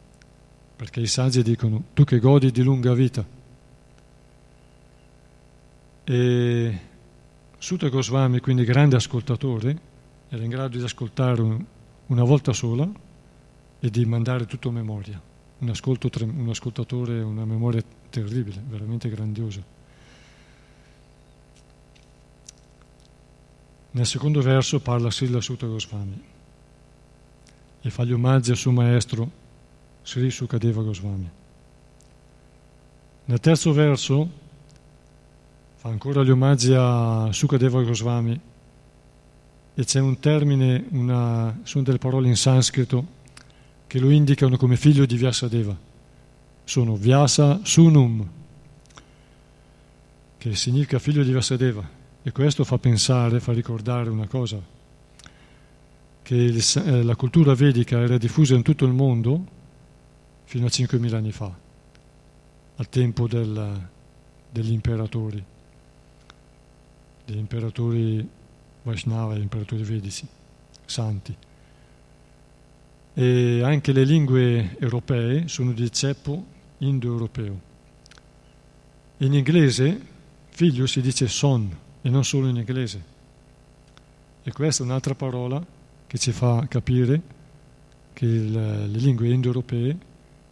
perché i saggi dicono tu che godi di lunga vita. E Sutta Goswami, quindi grande ascoltatore, era in grado di ascoltare un, una volta sola e di mandare tutto a memoria. Un, ascolto, un ascoltatore, una memoria terribile, veramente grandiosa. Nel secondo verso parla Srila Sutta Goswami e fa gli omaggi al suo maestro Sri Sukadeva Goswami. Nel terzo verso fa ancora gli omaggi a Sukadeva Goswami e c'è un termine, una, sono delle parole in sanscrito che lo indicano come figlio di Vyasadeva. Sono Vyasa Sunum, che significa figlio di Vyasadeva. E questo fa pensare, fa ricordare una cosa, che il, eh, la cultura vedica era diffusa in tutto il mondo fino a 5.000 anni fa, al tempo del, degli imperatori, degli imperatori Vaishnava, gli imperatori vedici, santi. E anche le lingue europee sono di ceppo indoeuropeo. In inglese figlio si dice son e non solo in inglese. E questa è un'altra parola che ci fa capire che le lingue indoeuropee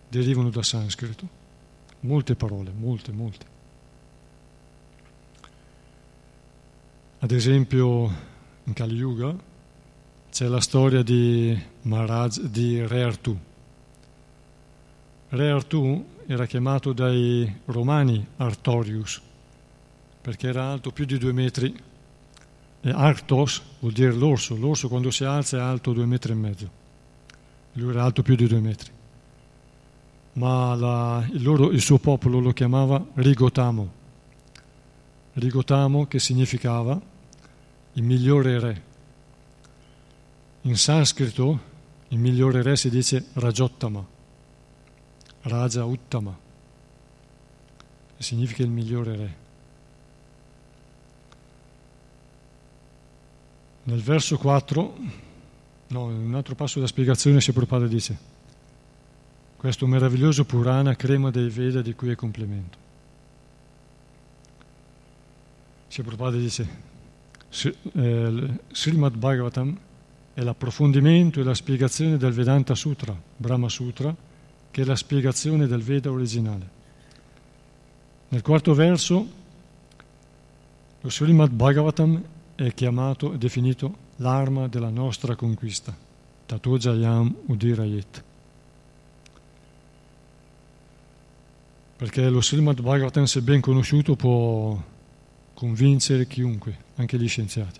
derivano da sanscrito. Molte parole, molte, molte. Ad esempio in Kali Yuga c'è la storia di Maharaj di Re Artù. Re Artù era chiamato dai romani Artorius perché era alto più di due metri. E Artos vuol dire l'orso, l'orso quando si alza è alto due metri e mezzo, lui era alto più di due metri, ma la, il, loro, il suo popolo lo chiamava Rigotamo, Rigotamo che significava il migliore re. In sanscrito il migliore re si dice Rajottama, Raja Uttama, che significa il migliore re. Nel verso 4, no, in un altro passo della spiegazione, si Prabhupada dice questo meraviglioso Purana, crema dei Veda di cui è complemento. Shri Prabhupada dice, eh, Srimad Bhagavatam è l'approfondimento e la spiegazione del Vedanta Sutra, Brahma Sutra, che è la spiegazione del Veda originale. Nel quarto verso, lo Srimad Bhagavatam è chiamato, è definito l'arma della nostra conquista, Tato Jayam Udirayet. Perché lo Srimad Bhagavatam, se ben conosciuto, può convincere chiunque, anche gli scienziati.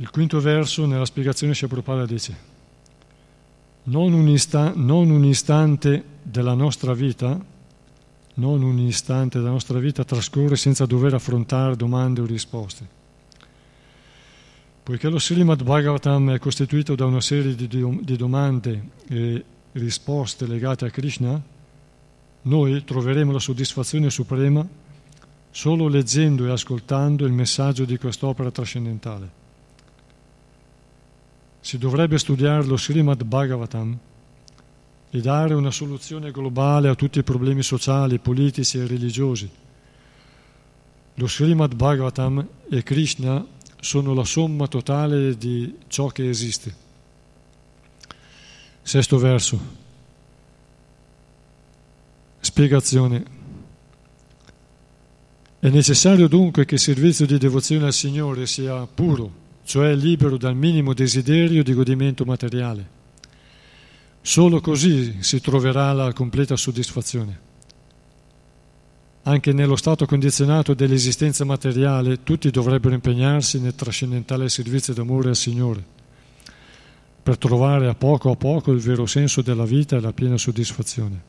Il quinto verso nella spiegazione Prabhupada dice non un, ista- non un istante della nostra vita non un istante della nostra vita trascorre senza dover affrontare domande o risposte. Poiché lo Srimad Bhagavatam è costituito da una serie di, di domande e risposte legate a Krishna, noi troveremo la soddisfazione suprema solo leggendo e ascoltando il messaggio di quest'opera trascendentale. Si dovrebbe studiare lo Srimad Bhagavatam e dare una soluzione globale a tutti i problemi sociali, politici e religiosi. Lo Srimad Bhagavatam e Krishna sono la somma totale di ciò che esiste. Sesto verso. Spiegazione. È necessario dunque che il servizio di devozione al Signore sia puro cioè libero dal minimo desiderio di godimento materiale. Solo così si troverà la completa soddisfazione. Anche nello stato condizionato dell'esistenza materiale tutti dovrebbero impegnarsi nel trascendentale servizio d'amore al Signore, per trovare a poco a poco il vero senso della vita e la piena soddisfazione.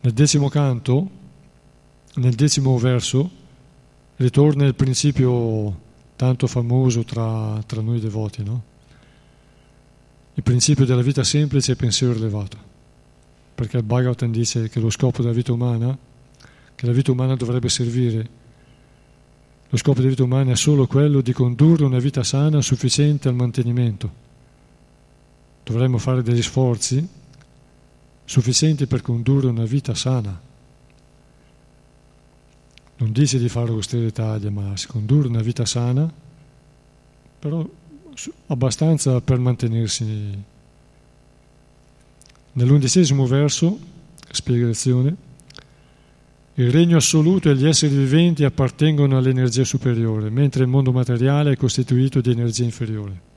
Nel decimo canto, nel decimo verso, ritorna il principio tanto famoso tra, tra noi devoti, no? il principio della vita semplice e pensiero elevato, perché il Bhagavatam dice che lo scopo della vita umana, che la vita umana dovrebbe servire, lo scopo della vita umana è solo quello di condurre una vita sana sufficiente al mantenimento. Dovremmo fare degli sforzi sufficienti per condurre una vita sana non dice di fare austerità, ma si condurre una vita sana, però abbastanza per mantenersi. Nell'undicesimo verso, spiegazione, il regno assoluto e gli esseri viventi appartengono all'energia superiore, mentre il mondo materiale è costituito di energia inferiore.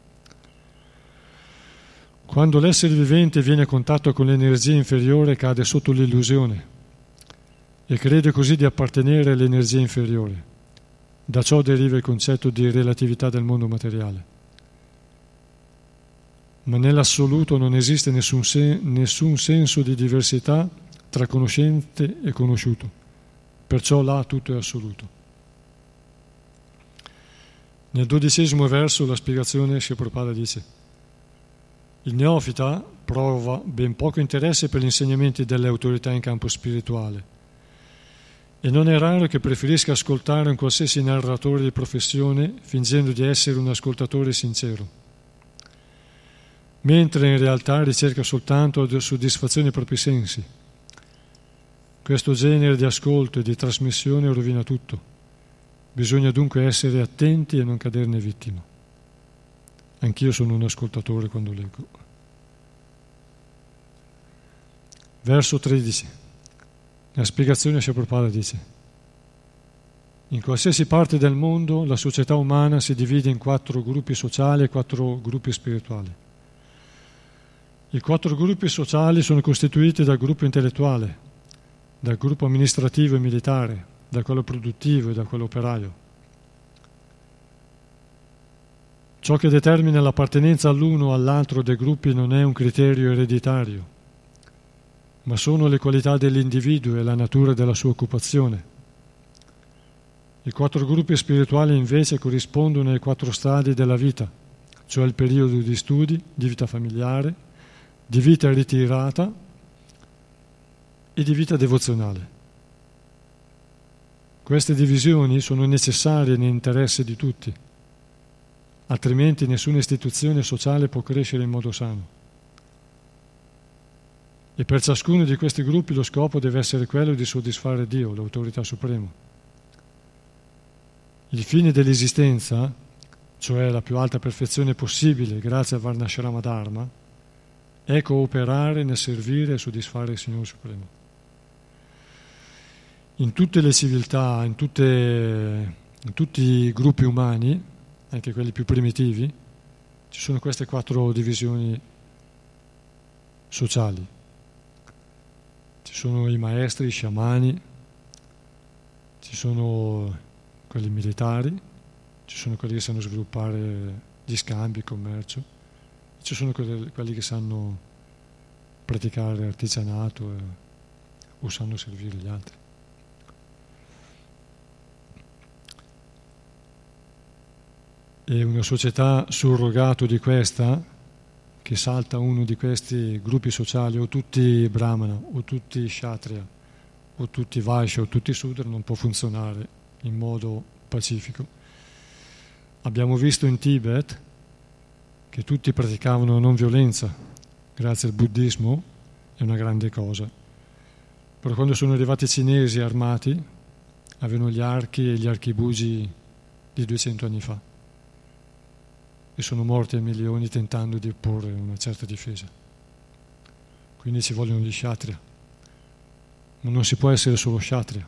Quando l'essere vivente viene a contatto con l'energia inferiore cade sotto l'illusione e crede così di appartenere all'energia inferiore. Da ciò deriva il concetto di relatività del mondo materiale. Ma nell'assoluto non esiste nessun, sen- nessun senso di diversità tra conoscente e conosciuto, perciò là tutto è assoluto. Nel dodicesimo verso la spiegazione Sri Prabhupada dice il neofita prova ben poco interesse per gli insegnamenti delle autorità in campo spirituale e non è raro che preferisca ascoltare un qualsiasi narratore di professione fingendo di essere un ascoltatore sincero, mentre in realtà ricerca soltanto soddisfazione dei propri sensi. Questo genere di ascolto e di trasmissione rovina tutto. Bisogna dunque essere attenti e non caderne vittima. Anch'io sono un ascoltatore quando leggo. Verso 13. La spiegazione Sri Prabhupada dice in qualsiasi parte del mondo la società umana si divide in quattro gruppi sociali e quattro gruppi spirituali. I quattro gruppi sociali sono costituiti dal gruppo intellettuale, dal gruppo amministrativo e militare, da quello produttivo e da quello operaio. Ciò che determina l'appartenenza all'uno o all'altro dei gruppi non è un criterio ereditario, ma sono le qualità dell'individuo e la natura della sua occupazione. I quattro gruppi spirituali invece corrispondono ai quattro stadi della vita, cioè il periodo di studi, di vita familiare, di vita ritirata e di vita devozionale. Queste divisioni sono necessarie nell'interesse di tutti, altrimenti nessuna istituzione sociale può crescere in modo sano. E per ciascuno di questi gruppi lo scopo deve essere quello di soddisfare Dio, l'autorità suprema. Il fine dell'esistenza, cioè la più alta perfezione possibile grazie al Varnashrama Dharma, è cooperare nel servire e soddisfare il Signore Supremo. In tutte le civiltà, in, tutte, in tutti i gruppi umani, anche quelli più primitivi, ci sono queste quattro divisioni sociali. Ci sono i maestri, i sciamani, ci sono quelli militari, ci sono quelli che sanno sviluppare gli scambi, il commercio, ci sono quelli, quelli che sanno praticare artigianato e, o sanno servire gli altri. E una società surrogato di questa, che salta uno di questi gruppi sociali, o tutti brahmana, o tutti kshatriya, o tutti vaishya, o tutti sudra, non può funzionare in modo pacifico. Abbiamo visto in Tibet che tutti praticavano non violenza, grazie al buddismo, è una grande cosa. Però quando sono arrivati i cinesi armati, avevano gli archi e gli archibugi di 200 anni fa e sono morti a milioni tentando di opporre una certa difesa. Quindi ci vogliono gli kshatriya. Ma non si può essere solo kshatriya.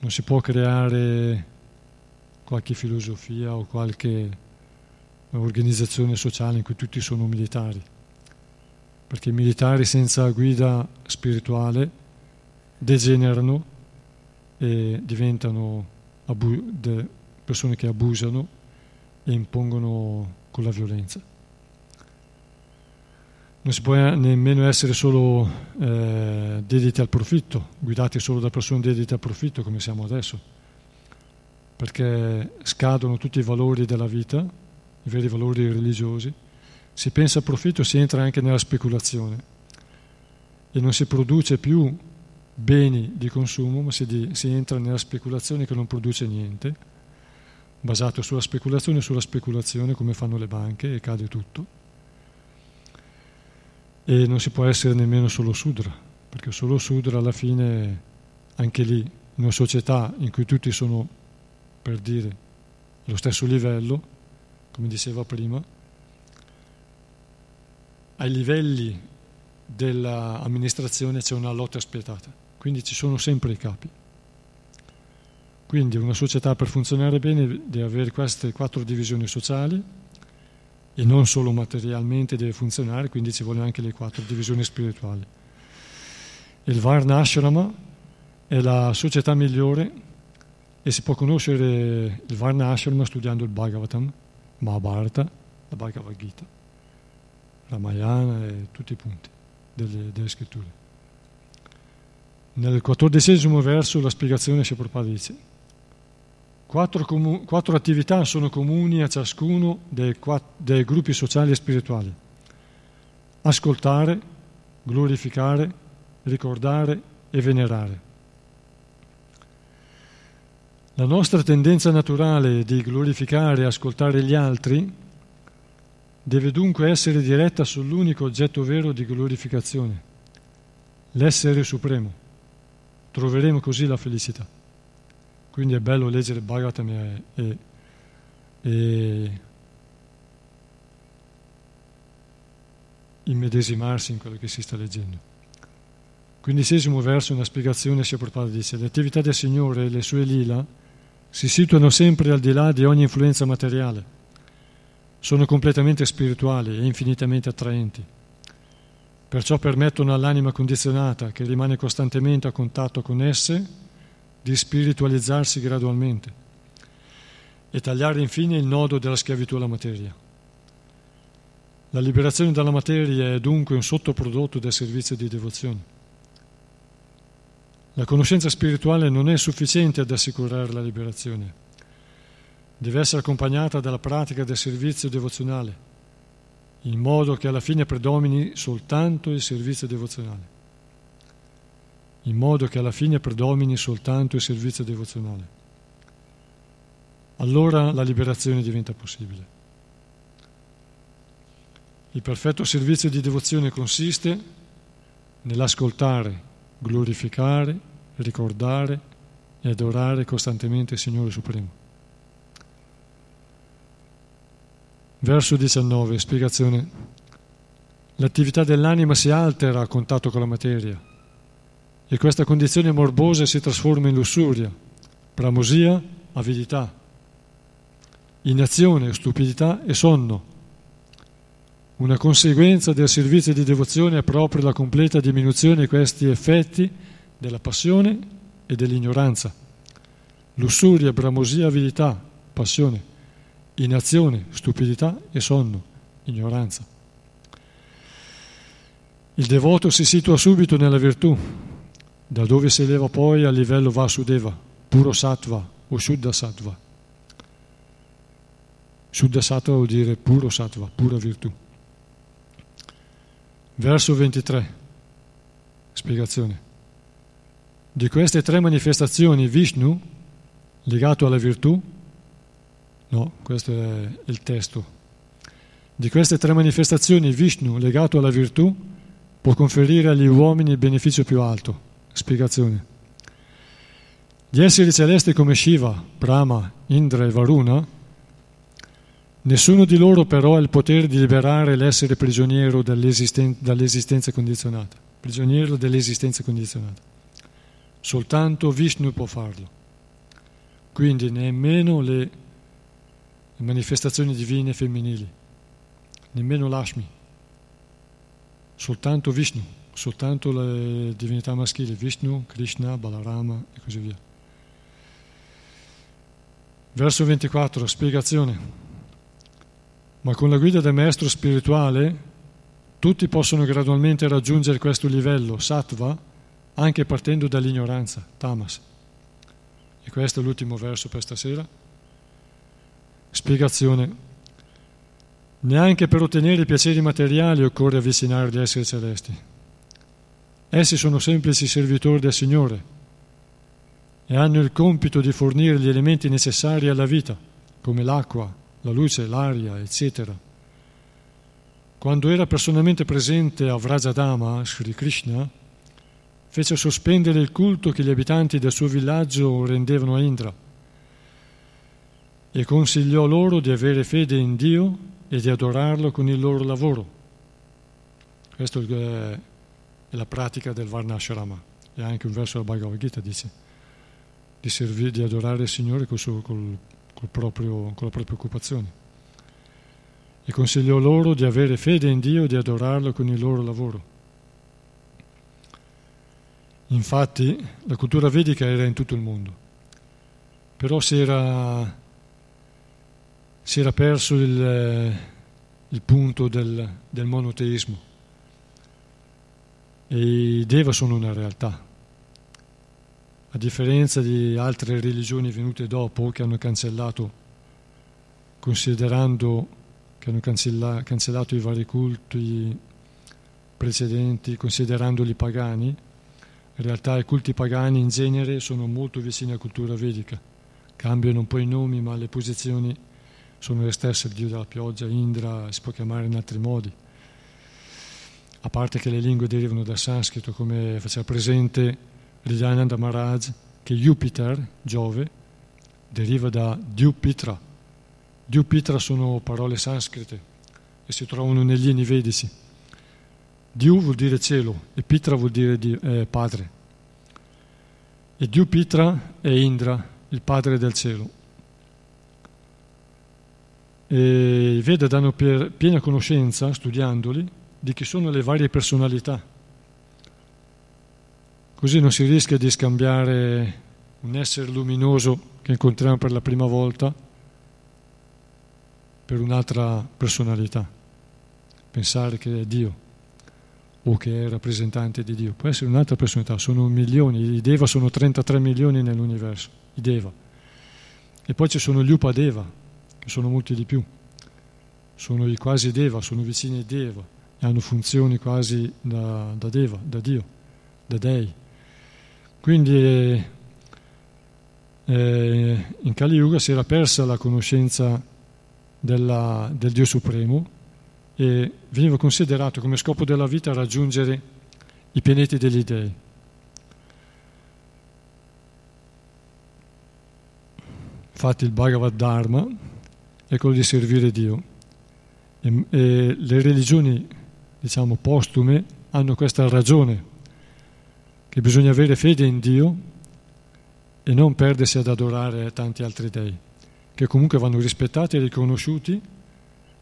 Non si può creare qualche filosofia o qualche organizzazione sociale in cui tutti sono militari. Perché i militari senza guida spirituale degenerano e diventano abu- persone che abusano e impongono con la violenza. Non si può nemmeno essere solo eh, dediti al profitto, guidati solo da persone dedite al profitto come siamo adesso, perché scadono tutti i valori della vita, i veri valori religiosi, si pensa al profitto si entra anche nella speculazione. E non si produce più beni di consumo, ma si, di, si entra nella speculazione che non produce niente basato sulla speculazione sulla speculazione come fanno le banche e cade tutto. E non si può essere nemmeno solo Sudra, perché solo Sudra alla fine, anche lì, in una società in cui tutti sono, per dire, allo stesso livello, come diceva prima, ai livelli dell'amministrazione c'è una lotta spietata, quindi ci sono sempre i capi. Quindi una società per funzionare bene deve avere queste quattro divisioni sociali e non solo materialmente deve funzionare, quindi ci vogliono anche le quattro divisioni spirituali. Il Varna Ashrama è la società migliore e si può conoscere il Varna Ashrama studiando il Bhagavatam, Mahabharata, la Bhagavad Gita, Ramayana e tutti i punti delle, delle scritture. Nel quattordicesimo verso la spiegazione si dice Quattro, comu- quattro, attività sono comuni a ciascuno dei, quatt- dei gruppi sociali e spirituali. Ascoltare, glorificare, ricordare e venerare. La nostra tendenza naturale di glorificare e ascoltare gli altri deve dunque essere diretta sull'unico oggetto vero di glorificazione, l'essere supremo. Troveremo così la felicità. Quindi è bello leggere Bhagavatam e, e, e immedesimarsi in quello che si sta leggendo. Quindicesimo verso, una spiegazione si Prabhupada dice le attività del Signore e le sue lila si situano sempre al di là di ogni influenza materiale, sono completamente spirituali e infinitamente attraenti. Perciò permettono all'anima condizionata, che rimane costantemente a contatto con esse, di spiritualizzarsi gradualmente e tagliare infine il nodo della schiavitù alla materia. La liberazione dalla materia è dunque un sottoprodotto del servizio di devozione. La conoscenza spirituale non è sufficiente ad assicurare la liberazione, deve essere accompagnata dalla pratica del servizio devozionale, in modo che alla fine predomini soltanto il servizio devozionale in modo che alla fine predomini soltanto il servizio devozionale. Allora la liberazione diventa possibile. Il perfetto servizio di devozione consiste nell'ascoltare, glorificare, ricordare e adorare costantemente il Signore Supremo. Verso 19, spiegazione. L'attività dell'anima si altera a contatto con la materia e questa condizione morbosa si trasforma in lussuria, bramosia, avidità, inazione, stupidità e sonno. Una conseguenza del servizio di devozione è proprio la completa diminuzione di questi effetti della passione e dell'ignoranza. Lussuria, bramosia, avidità, passione, inazione, stupidità e sonno, ignoranza. Il devoto si situa subito nella virtù, da dove si eleva poi a livello Vasudeva, puro sattva o Shuddha sattva. Shuddha sattva vuol dire puro sattva, pura virtù. Verso 23, spiegazione. Di queste tre manifestazioni Vishnu, legato alla virtù, no, questo è il testo, di queste tre manifestazioni Vishnu, legato alla virtù, può conferire agli uomini il beneficio più alto. Spiegazione. Gli esseri celesti come Shiva, Brahma, Indra e Varuna, nessuno di loro però ha il potere di liberare l'essere prigioniero dall'esistenza condizionata, prigioniero dell'esistenza condizionata. Soltanto Vishnu può farlo. Quindi nemmeno le manifestazioni divine femminili, nemmeno Lashmi, soltanto Vishnu, soltanto le divinità maschili, Vishnu, Krishna, Balarama e così via. Verso 24, spiegazione. Ma con la guida del maestro spirituale tutti possono gradualmente raggiungere questo livello, sattva, anche partendo dall'ignoranza, tamas. E questo è l'ultimo verso per stasera. Spiegazione. Neanche per ottenere i piaceri materiali occorre avvicinare gli esseri celesti. Essi sono semplici servitori del Signore e hanno il compito di fornire gli elementi necessari alla vita, come l'acqua, la luce, l'aria, eccetera. Quando era personalmente presente a Vrajadama, Sri Krishna fece sospendere il culto che gli abitanti del suo villaggio rendevano a Indra e consigliò loro di avere fede in Dio e di adorarlo con il loro lavoro. Questa è la pratica del Varnashrama. E anche un verso della Bhagavad Gita dice di, servire, di adorare il Signore col suo, col, col proprio, con la propria occupazione. E consigliò loro di avere fede in Dio e di adorarlo con il loro lavoro. Infatti la cultura vedica era in tutto il mondo, però si era si era perso il, il punto del, del, monoteismo. E i Deva sono una realtà. A differenza di altre religioni venute dopo che hanno cancellato, considerando che hanno cancella, cancellato i vari culti precedenti, considerandoli pagani, in realtà i culti pagani in genere sono molto vicini alla cultura vedica. Cambiano un po' i nomi, ma le posizioni sono le stesse, il dio della pioggia, Indra, si può chiamare in altri modi. A parte che le lingue derivano dal sanscrito, come faceva presente Ridananda Maharaj, che Jupiter, Giove, deriva da Dupitra. Dupitra sono parole sanscrite e si trovano negli inni vedici. Diu vuol dire cielo e Pitra vuol dire di, eh, padre. E Dupitra è Indra, il padre del cielo. E I Veda danno piena conoscenza, studiandoli, di chi sono le varie personalità. Così non si rischia di scambiare un essere luminoso che incontriamo per la prima volta per un'altra personalità. Pensare che è Dio o che è rappresentante di Dio. Può essere un'altra personalità, sono milioni, i Deva sono 33 milioni nell'universo, i Deva. E poi ci sono gli Upadeva, sono molti di più. Sono i quasi Deva, sono vicini a Deva hanno funzioni quasi da, da Deva, da Dio, da Dei. Quindi eh, in Kali Yuga si era persa la conoscenza della, del Dio Supremo e veniva considerato come scopo della vita raggiungere i pianeti degli dei. Infatti il Bhagavad Dharma è quello di servire Dio e, e le religioni, diciamo, postume hanno questa ragione, che bisogna avere fede in Dio e non perdersi ad adorare tanti altri dei, che comunque vanno rispettati, riconosciuti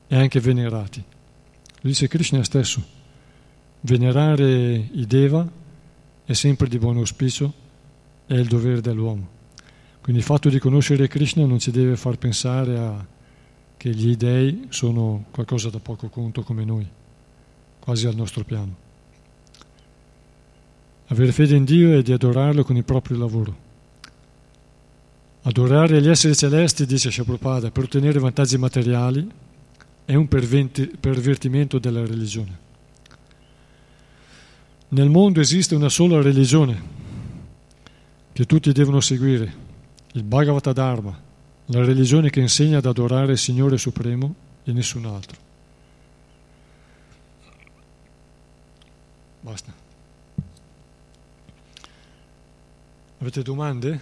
e anche venerati. Lo dice Krishna stesso, venerare i Deva è sempre di buon auspicio, è il dovere dell'uomo. Quindi il fatto di conoscere Krishna non ci deve far pensare a che gli dei sono qualcosa da poco conto come noi, quasi al nostro piano. Avere fede in Dio è di adorarlo con il proprio lavoro. Adorare gli esseri celesti, dice Shabrupada, per ottenere vantaggi materiali è un pervertimento della religione. Nel mondo esiste una sola religione che tutti devono seguire, il Bhagavata Dharma, la religione che insegna ad adorare il Signore Supremo e nessun altro. Basta. Avete domande?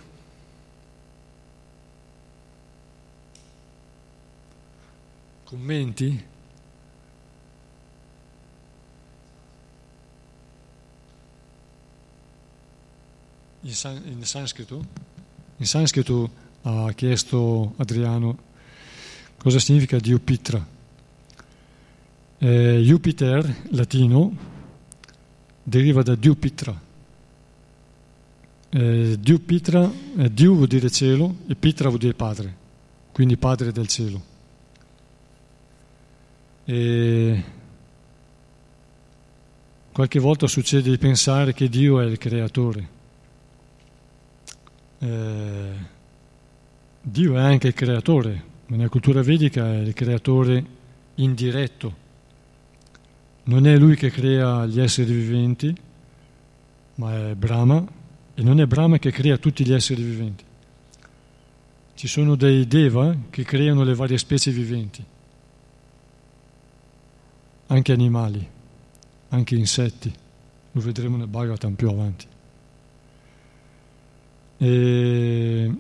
Commenti? In, san, in sanscrito? In sanscrito ha chiesto Adriano cosa significa Diopitra. Eh, Jupiter, latino, deriva da Diopitra eh, Dio Pitra, eh, Dio vuol dire cielo e Pitra vuol dire padre, quindi padre del cielo. E qualche volta succede di pensare che Dio è il creatore. Eh, Dio è anche il creatore, ma nella cultura vedica è il creatore indiretto. Non è lui che crea gli esseri viventi, ma è Brahma e non è Brahma che crea tutti gli esseri viventi. Ci sono dei Deva che creano le varie specie viventi, anche animali, anche insetti. Lo vedremo nel Bhagavatam più avanti. E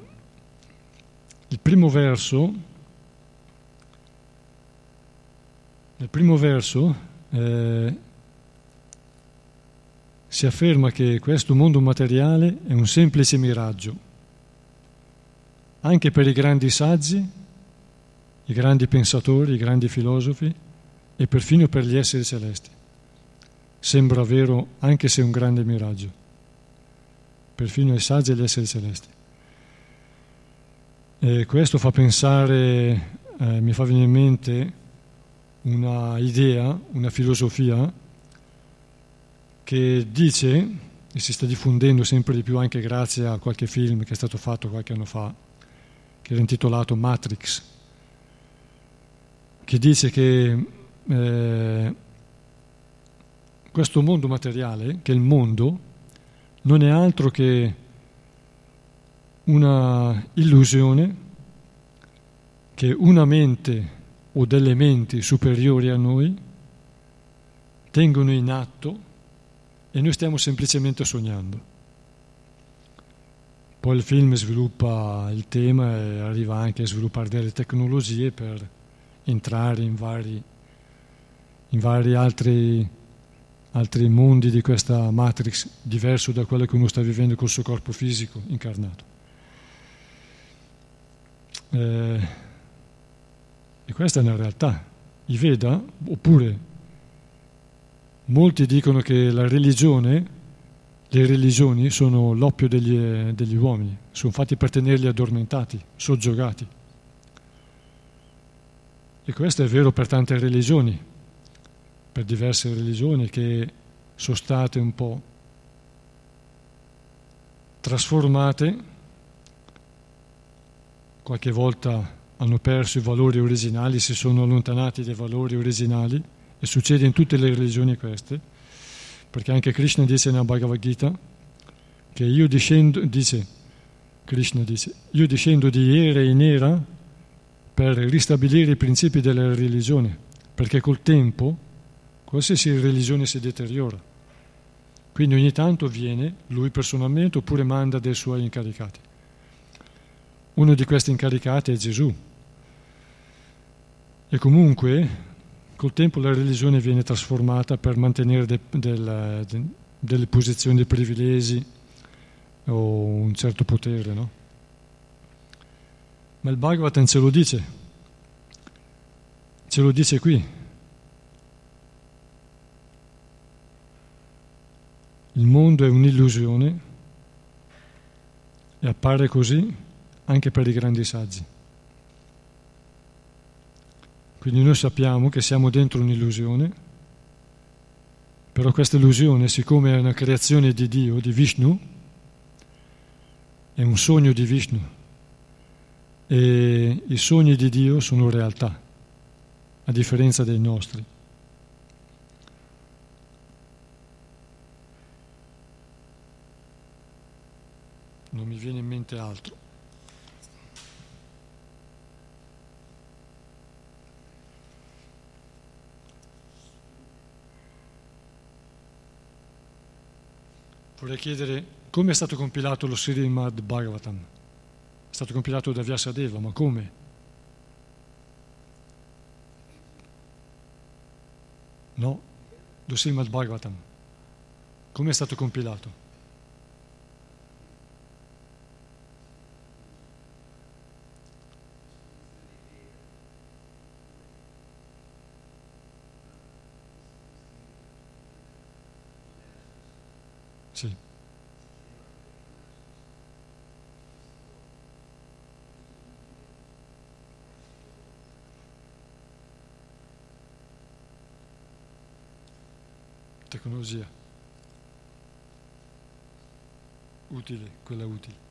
il primo verso, nel primo verso eh, si afferma che questo mondo materiale è un semplice miraggio, anche per i grandi saggi, i grandi pensatori, i grandi filosofi e perfino per gli esseri celesti. Sembra vero anche se è un grande miraggio, perfino ai saggi e agli esseri celesti. E questo fa pensare, eh, mi fa venire in mente una idea, una filosofia che dice, e si sta diffondendo sempre di più anche grazie a qualche film che è stato fatto qualche anno fa, che era intitolato Matrix, che dice che eh, questo mondo materiale, che il mondo, non è altro che una illusione che una mente o delle menti superiori a noi tengono in atto e noi stiamo semplicemente sognando. Poi il film sviluppa il tema e arriva anche a sviluppare delle tecnologie per entrare in vari, in vari altri, altri mondi di questa matrix diverso da quello che uno sta vivendo col suo corpo fisico incarnato. Eh, e questa è una realtà. I Veda, oppure Molti dicono che la religione, le religioni sono l'oppio degli, degli uomini, sono fatti per tenerli addormentati, soggiogati. E questo è vero per tante religioni, per diverse religioni che sono state un po' trasformate, qualche volta hanno perso i valori originali, si sono allontanati dai valori originali e succede in tutte le religioni queste, perché anche Krishna dice nella Bhagavad Gita che io discendo, dice, Krishna dice, io discendo di era in era per ristabilire i principi della religione, perché col tempo qualsiasi religione si deteriora. Quindi ogni tanto viene lui personalmente oppure manda dei suoi incaricati. Uno di questi incaricati è Gesù. E comunque col tempo la religione viene trasformata per mantenere de, del, de, delle posizioni di privilegi o un certo potere, no? Ma il Bhagavatam ce lo dice, ce lo dice qui. Il mondo è un'illusione e appare così anche per i grandi saggi. Quindi noi sappiamo che siamo dentro un'illusione, però questa illusione, siccome è una creazione di Dio, di Vishnu, è un sogno di Vishnu e i sogni di Dio sono realtà, a differenza dei nostri. non mi viene in mente altro. Vorrei chiedere come è stato compilato lo Srimad Bhagavatam. È stato compilato da Vyasadeva, ma come? No, lo Srimad Bhagavatam. Come è stato compilato? Sì. Tecnologia. Utile, quella utile.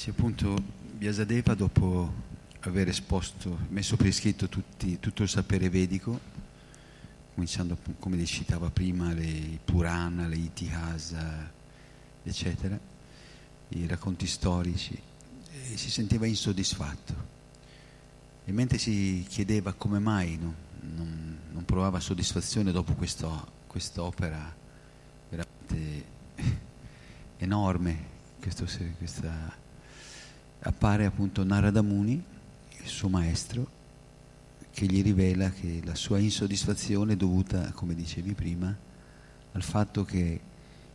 Sì, appunto, Vyasadeva dopo aver esposto, messo per iscritto tutti, tutto il sapere vedico, cominciando come citava prima, le Purana, le Itihasa, eccetera, i racconti storici, si sentiva insoddisfatto. E mentre si chiedeva come mai no, non, non, provava soddisfazione dopo questo, quest'opera veramente enorme, questo, questa appare appunto Narada Muni, il suo maestro, che gli rivela che la sua insoddisfazione è dovuta, come dicevi prima, al fatto che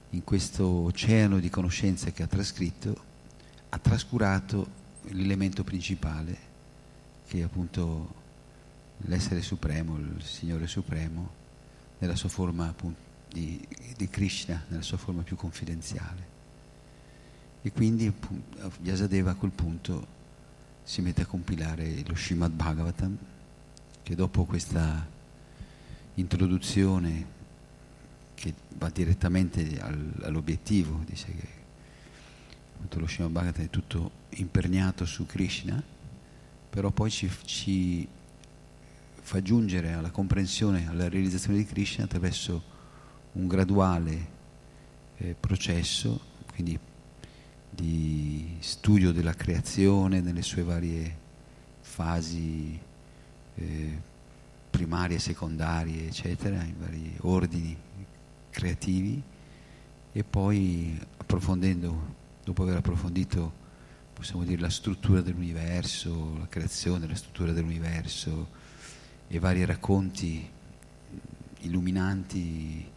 in questo oceano di conoscenze che ha trascritto ha trascurato l'elemento principale, che è appunto l'essere supremo, il Signore supremo, nella sua forma appunto di, di Krishna, nella sua forma più confidenziale. E quindi Vyasadeva a quel punto si mette a compilare lo Srimad Bhagavatam, che dopo questa introduzione che va direttamente al, all'obiettivo, dice che lo Srimad Bhagavatam è tutto imperniato su Krishna, però poi ci, ci fa giungere alla comprensione, alla realizzazione di Krishna attraverso un graduale eh, processo, quindi di studio della creazione nelle sue varie fasi eh, primarie, secondarie, eccetera, in vari ordini creativi. E poi approfondendo, dopo aver approfondito possiamo dire la struttura dell'universo, la creazione, la struttura dell'universo e vari racconti illuminanti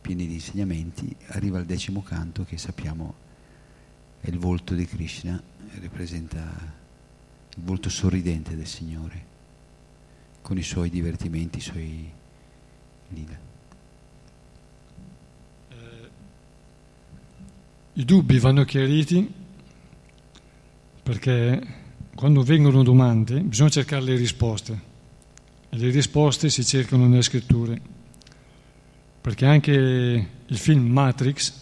pieni di insegnamenti, arriva al decimo canto che sappiamo è il volto di Krishna, rappresenta il volto sorridente del Signore, con i suoi divertimenti, i suoi lila. Eh, I dubbi vanno chiariti perché quando vengono domande bisogna cercare le risposte. e le risposte si cercano nelle scritture, perché anche il film Matrix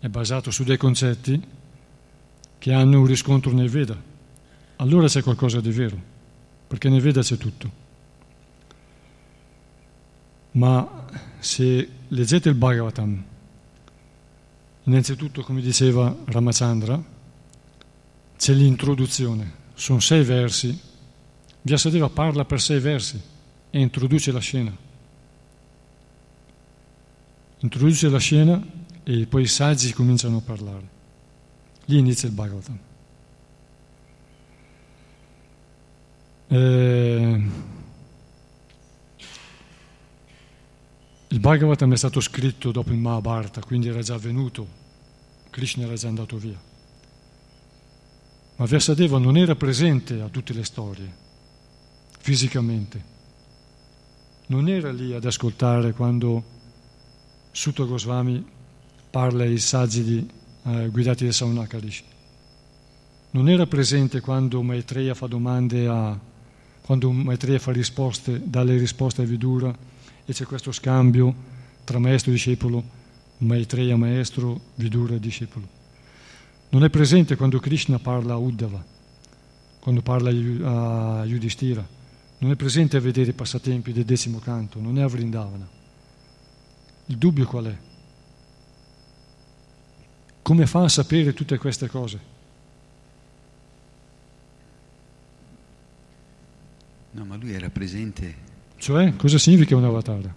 è basato su dei concetti che hanno un riscontro nel Veda. Allora c'è qualcosa di vero, perché nel Veda c'è tutto. Ma se leggete il Bhagavatam, innanzitutto, come diceva Ramachandra, c'è l'introduzione, sono sei versi, Vyasadeva parla per sei versi e introduce la scena. Introduce la scena e poi i saggi cominciano a parlare. Lì inizia il Bhagavatam. Eh, il Bhagavatam è stato scritto dopo il Mahabharata, quindi era già venuto, Krishna era già andato via. Ma Vyasadeva non era presente a tutte le storie, fisicamente. Non era lì ad ascoltare quando Sutta Goswami parla ai saggi di, eh, guidati da Saunakarishi. Non era presente quando Maitreya fa domande a, quando Maitreya fa risposte, dà le risposte a Vidura e c'è questo scambio tra maestro e discepolo, Maitreya maestro, Vidura discepolo. Non è presente quando Krishna parla a Uddhava, quando parla a Yudhishthira. Non è presente a vedere i passatempi del decimo canto, non è a Vrindavana. Il dubbio qual è? Come fa a sapere tutte queste cose? No, ma lui era presente. Cioè, cosa significa un avatar?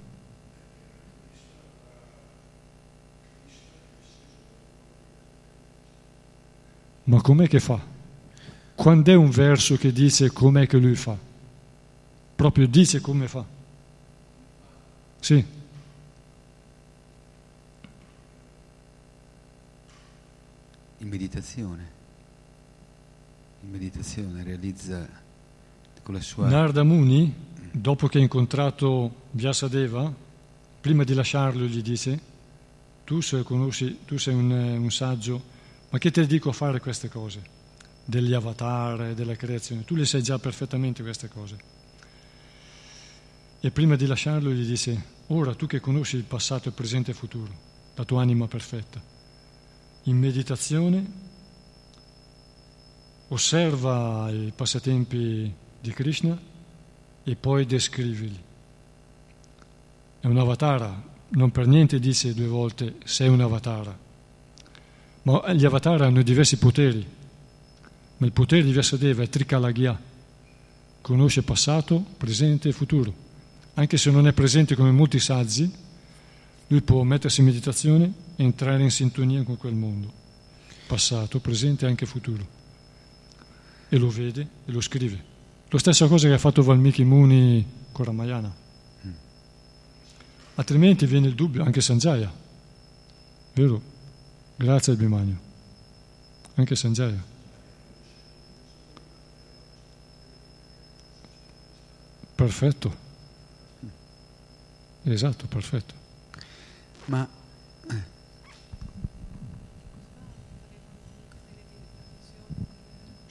Ma com'è che fa? Quando è un verso che dice com'è che lui fa? Proprio dice come fa. Sì. In meditazione. In meditazione realizza con la sua... Narda Muni, dopo che ha incontrato Vyasadeva, prima di lasciarlo gli dice, tu sei, conosci, tu sei un, un saggio, ma che te dico a fare queste cose? Degli avatar, della creazione, tu le sai già perfettamente queste cose. E prima di lasciarlo gli dice, ora tu che conosci il passato, il presente e il futuro, la tua anima perfetta, in meditazione, osserva i passatempi di Krishna e poi descrivili. È un avatara, non per niente dice due volte sei un avatara, ma gli avatara hanno diversi poteri, ma il potere di Vyasadeva è Trikalagya, conosce passato, presente e futuro, anche se non è presente come molti saggi, lui può mettersi in meditazione entrare in sintonia con quel mondo, passato, presente e anche futuro. E lo vede e lo scrive. Lo stessa cosa che ha fatto Valmiki Muni con Ramayana. Altrimenti viene il dubbio, anche Sanjaya. Vero? Grazie al Bimagno. Anche Sanjaya. Perfetto. Esatto, perfetto. Ma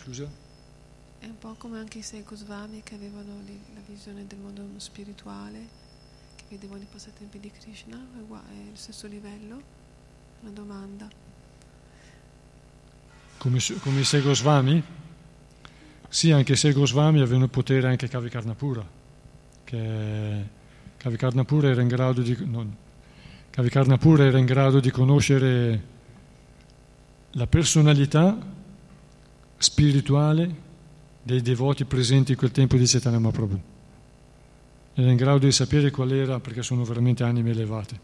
Scusa? È un po' come anche i sei Goswami che avevano la visione del mondo spirituale, che vedevano i passatempi di Krishna, è il stesso livello? Una domanda. Come, come i sei Goswami? Sì, anche i sei Goswami avevano potere anche Kavikarnapura, che Kavikarnapura era in grado di... Non, Kavikarnapura era in grado di conoscere la personalità spirituale dei devoti presenti in quel tempo di Chaitanya Mahaprabhu. Era in grado di sapere qual era, perché sono veramente anime elevate.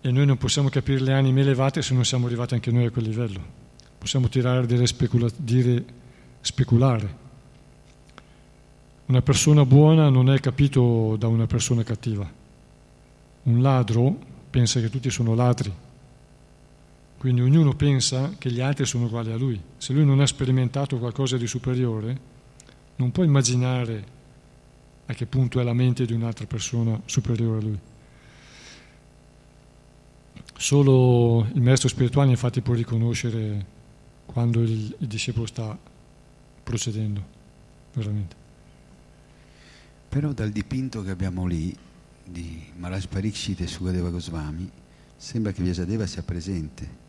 E noi non possiamo capire le anime elevate se non siamo arrivati anche noi a quel livello. Possiamo tirare delle specula- dire speculare. Una persona buona non è capito da una persona cattiva un ladro pensa che tutti sono ladri, quindi ognuno pensa che gli altri sono uguali a lui. Se lui non ha sperimentato qualcosa di superiore, non può immaginare a che punto è la mente di un'altra persona superiore a lui. Solo il maestro spirituale infatti può riconoscere quando il, il discepolo sta procedendo, veramente. Però dal dipinto che abbiamo lì di Maharaj Parikshit e Sukadeva Goswami sembra che Vyasadeva sia presente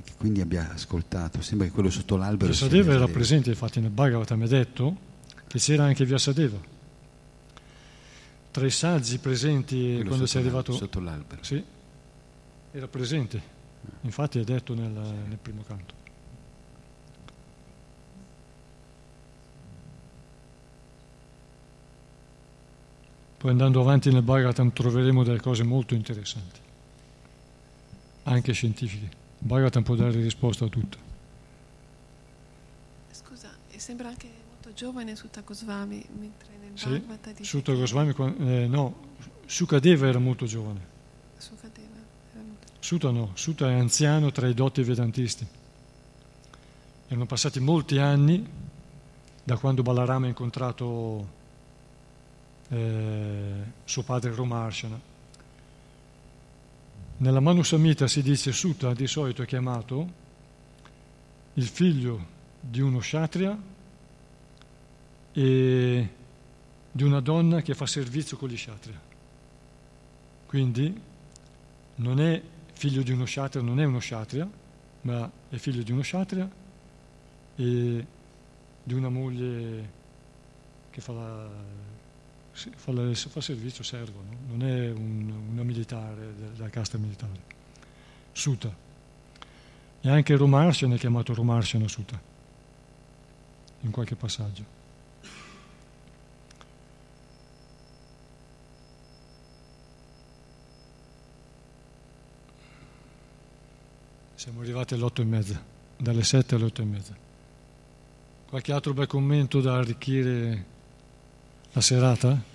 e che quindi abbia ascoltato. Sembra che quello sotto l'albero Vyasadeva era presente, infatti nel Bhagavatam è detto che c'era anche Vyasadeva. Tra i saggi presenti Quello quando sei l'al- arrivato... Sotto l'albero. Sì, era presente, infatti è detto nel, nel primo canto. Poi andando avanti nel Bhagavatam troveremo delle cose molto interessanti, anche scientifiche. Bhagavatam può dare risposta a tutto. Scusa, sembra anche molto giovane Sutta Goswami, mentre nel Sì, Bhagavata dice Sutta Goswami, eh, no, Sukadeva era molto giovane. Sukadeva era molto Sutta no, Sutta è anziano tra i dotti vedantisti. Erano passati molti anni da quando Balarama ha incontrato eh, suo padre Romarshana. Nella Manu Samhita si dice Sutta di solito è chiamato il figlio di uno kshatriya e di una donna che fa servizio con gli kshatriya. Quindi non è figlio di uno kshatriya, non è uno kshatriya, ma è figlio di uno kshatriya e di una moglie che fa, la, fa, la- fa servizio, servo, no? non è un- una militare de- della casta militare. Suta. E anche Romarshana è chiamato Romarshana Suta, in qualche passaggio. Siamo arrivati alle otto e mezza, dalle sette alle otto e mezza. Qualche altro bel commento da arricchire la serata?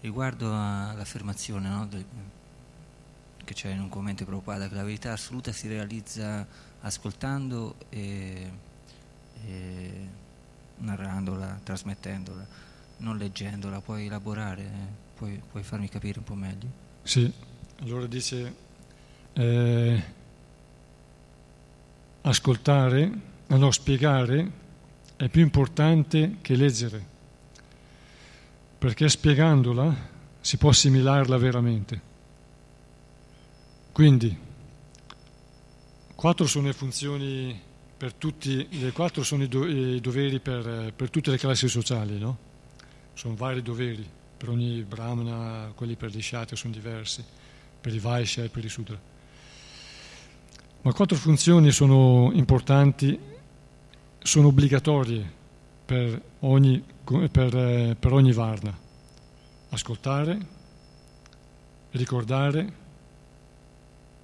Riguardo all'affermazione no, che c'è in un commento preoccupata che la verità assoluta si realizza ascoltando e, e narrandola, trasmettendola, non leggendola, puoi elaborare, puoi, puoi farmi capire un po' meglio? Sì, allora dice eh, ascoltare, no, spiegare è più importante che leggere, perché spiegandola si può assimilarla veramente. Quindi, quattro sono le funzioni per tutti, le quattro sono i, do- i doveri per, per tutte le classi sociali, no? Sono vari doveri, per ogni brahmana, quelli per gli shati sono diversi, per i vaishya e per i sudra. Ma quattro funzioni sono importanti, sono obbligatorie per ogni, per, eh, per ogni varna. Ascoltare, ricordare,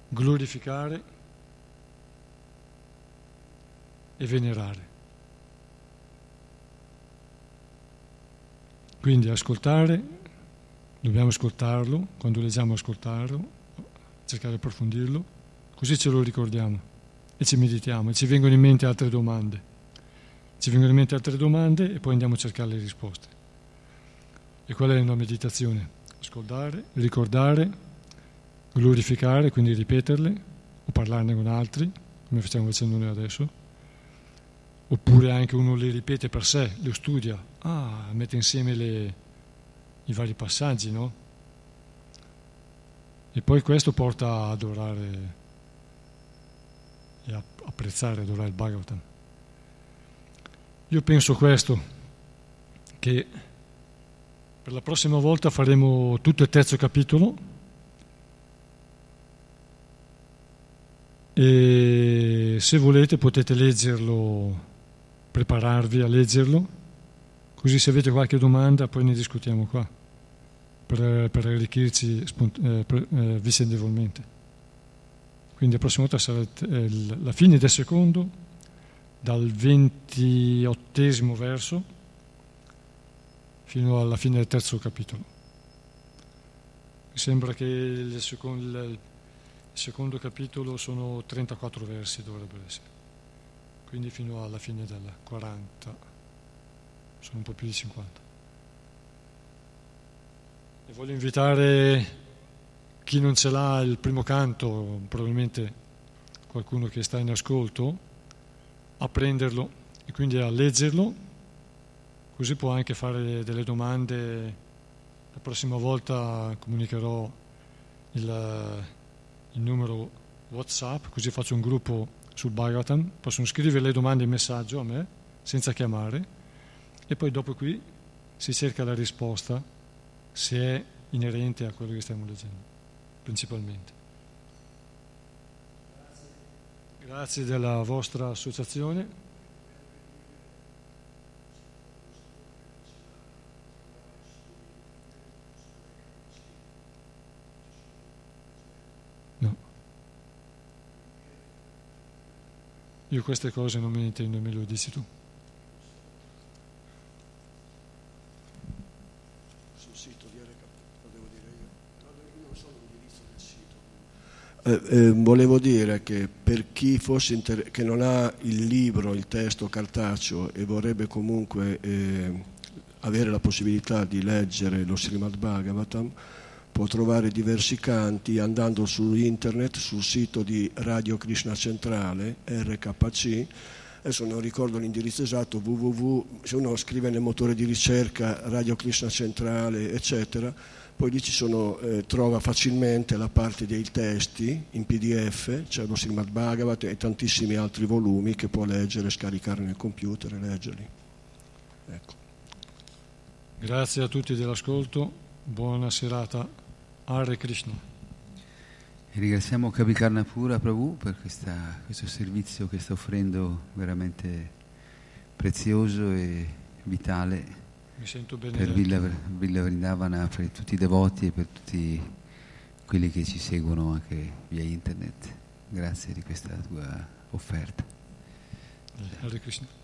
glorificare e venerare. Quindi ascoltare, dobbiamo ascoltarlo, quando leggiamo ascoltarlo, cercare di approfondirlo, così ce lo ricordiamo e ci meditiamo e ci vengono in mente altre domande. Ci vengono in mente altre domande e poi andiamo a cercare le risposte. E qual è una meditazione? Ascoltare, ricordare, glorificare, quindi ripeterle o parlarne con altri, come stiamo facendo noi adesso, oppure anche uno le ripete per sé, le studia, ah, mette insieme le, i vari passaggi, no? E poi questo porta a adorare e a apprezzare, adorare il Bhagavatam. Io penso questo, che per la prossima volta faremo tutto il terzo capitolo e se volete potete leggerlo, prepararvi a leggerlo, così se avete qualche domanda poi ne discutiamo qua, per, per arricchirci eh, per, eh, vicendevolmente. Quindi la prossima volta sarà il, il, la fine del secondo, dal ventiottesimo verso fino alla fine del terzo capitolo. Mi sembra che il secondo, il secondo capitolo sono 34 versi, dovrebbero essere, quindi fino alla fine del 40, sono un po' più di 50. E voglio invitare chi non ce l'ha il primo canto, probabilmente qualcuno che sta in ascolto, a prenderlo e quindi a leggerlo, così può anche fare delle domande. La prossima volta comunicherò il, il numero WhatsApp, così faccio un gruppo sul Bhagavatam, possono scrivere le domande in messaggio a me senza chiamare e poi dopo qui si cerca la risposta se è inerente a quello che stiamo leggendo principalmente. Grazie della vostra associazione. No. Io queste cose non me ne intendo, me lo dici tu. Eh, eh, volevo dire che per chi inter- che non ha il libro, il testo cartaceo e vorrebbe comunque eh, avere la possibilità di leggere lo Srimad Bhagavatam, può trovare diversi canti andando su internet, sul sito di Radio Krishna Centrale, RKC, adesso non ricordo l'indirizzo esatto, www, se uno scrive nel motore di ricerca Radio Krishna Centrale, eccetera, poi lì ci sono, eh, trova facilmente la parte dei testi in PDF, c'è lo Srimad Bhagavat e tantissimi altri volumi che può leggere, scaricare nel computer e leggerli. Ecco. Grazie a tutti dell'ascolto, buona serata, Hare Krishna. ringraziamo Kavikarnapura Prabhu per questa, questo servizio che sta offrendo veramente prezioso e vitale. Per Villa, Villa Vrindavana, per tutti i devoti e per tutti quelli che ci seguono anche via internet. Grazie di questa tua offerta. Hare Krishna.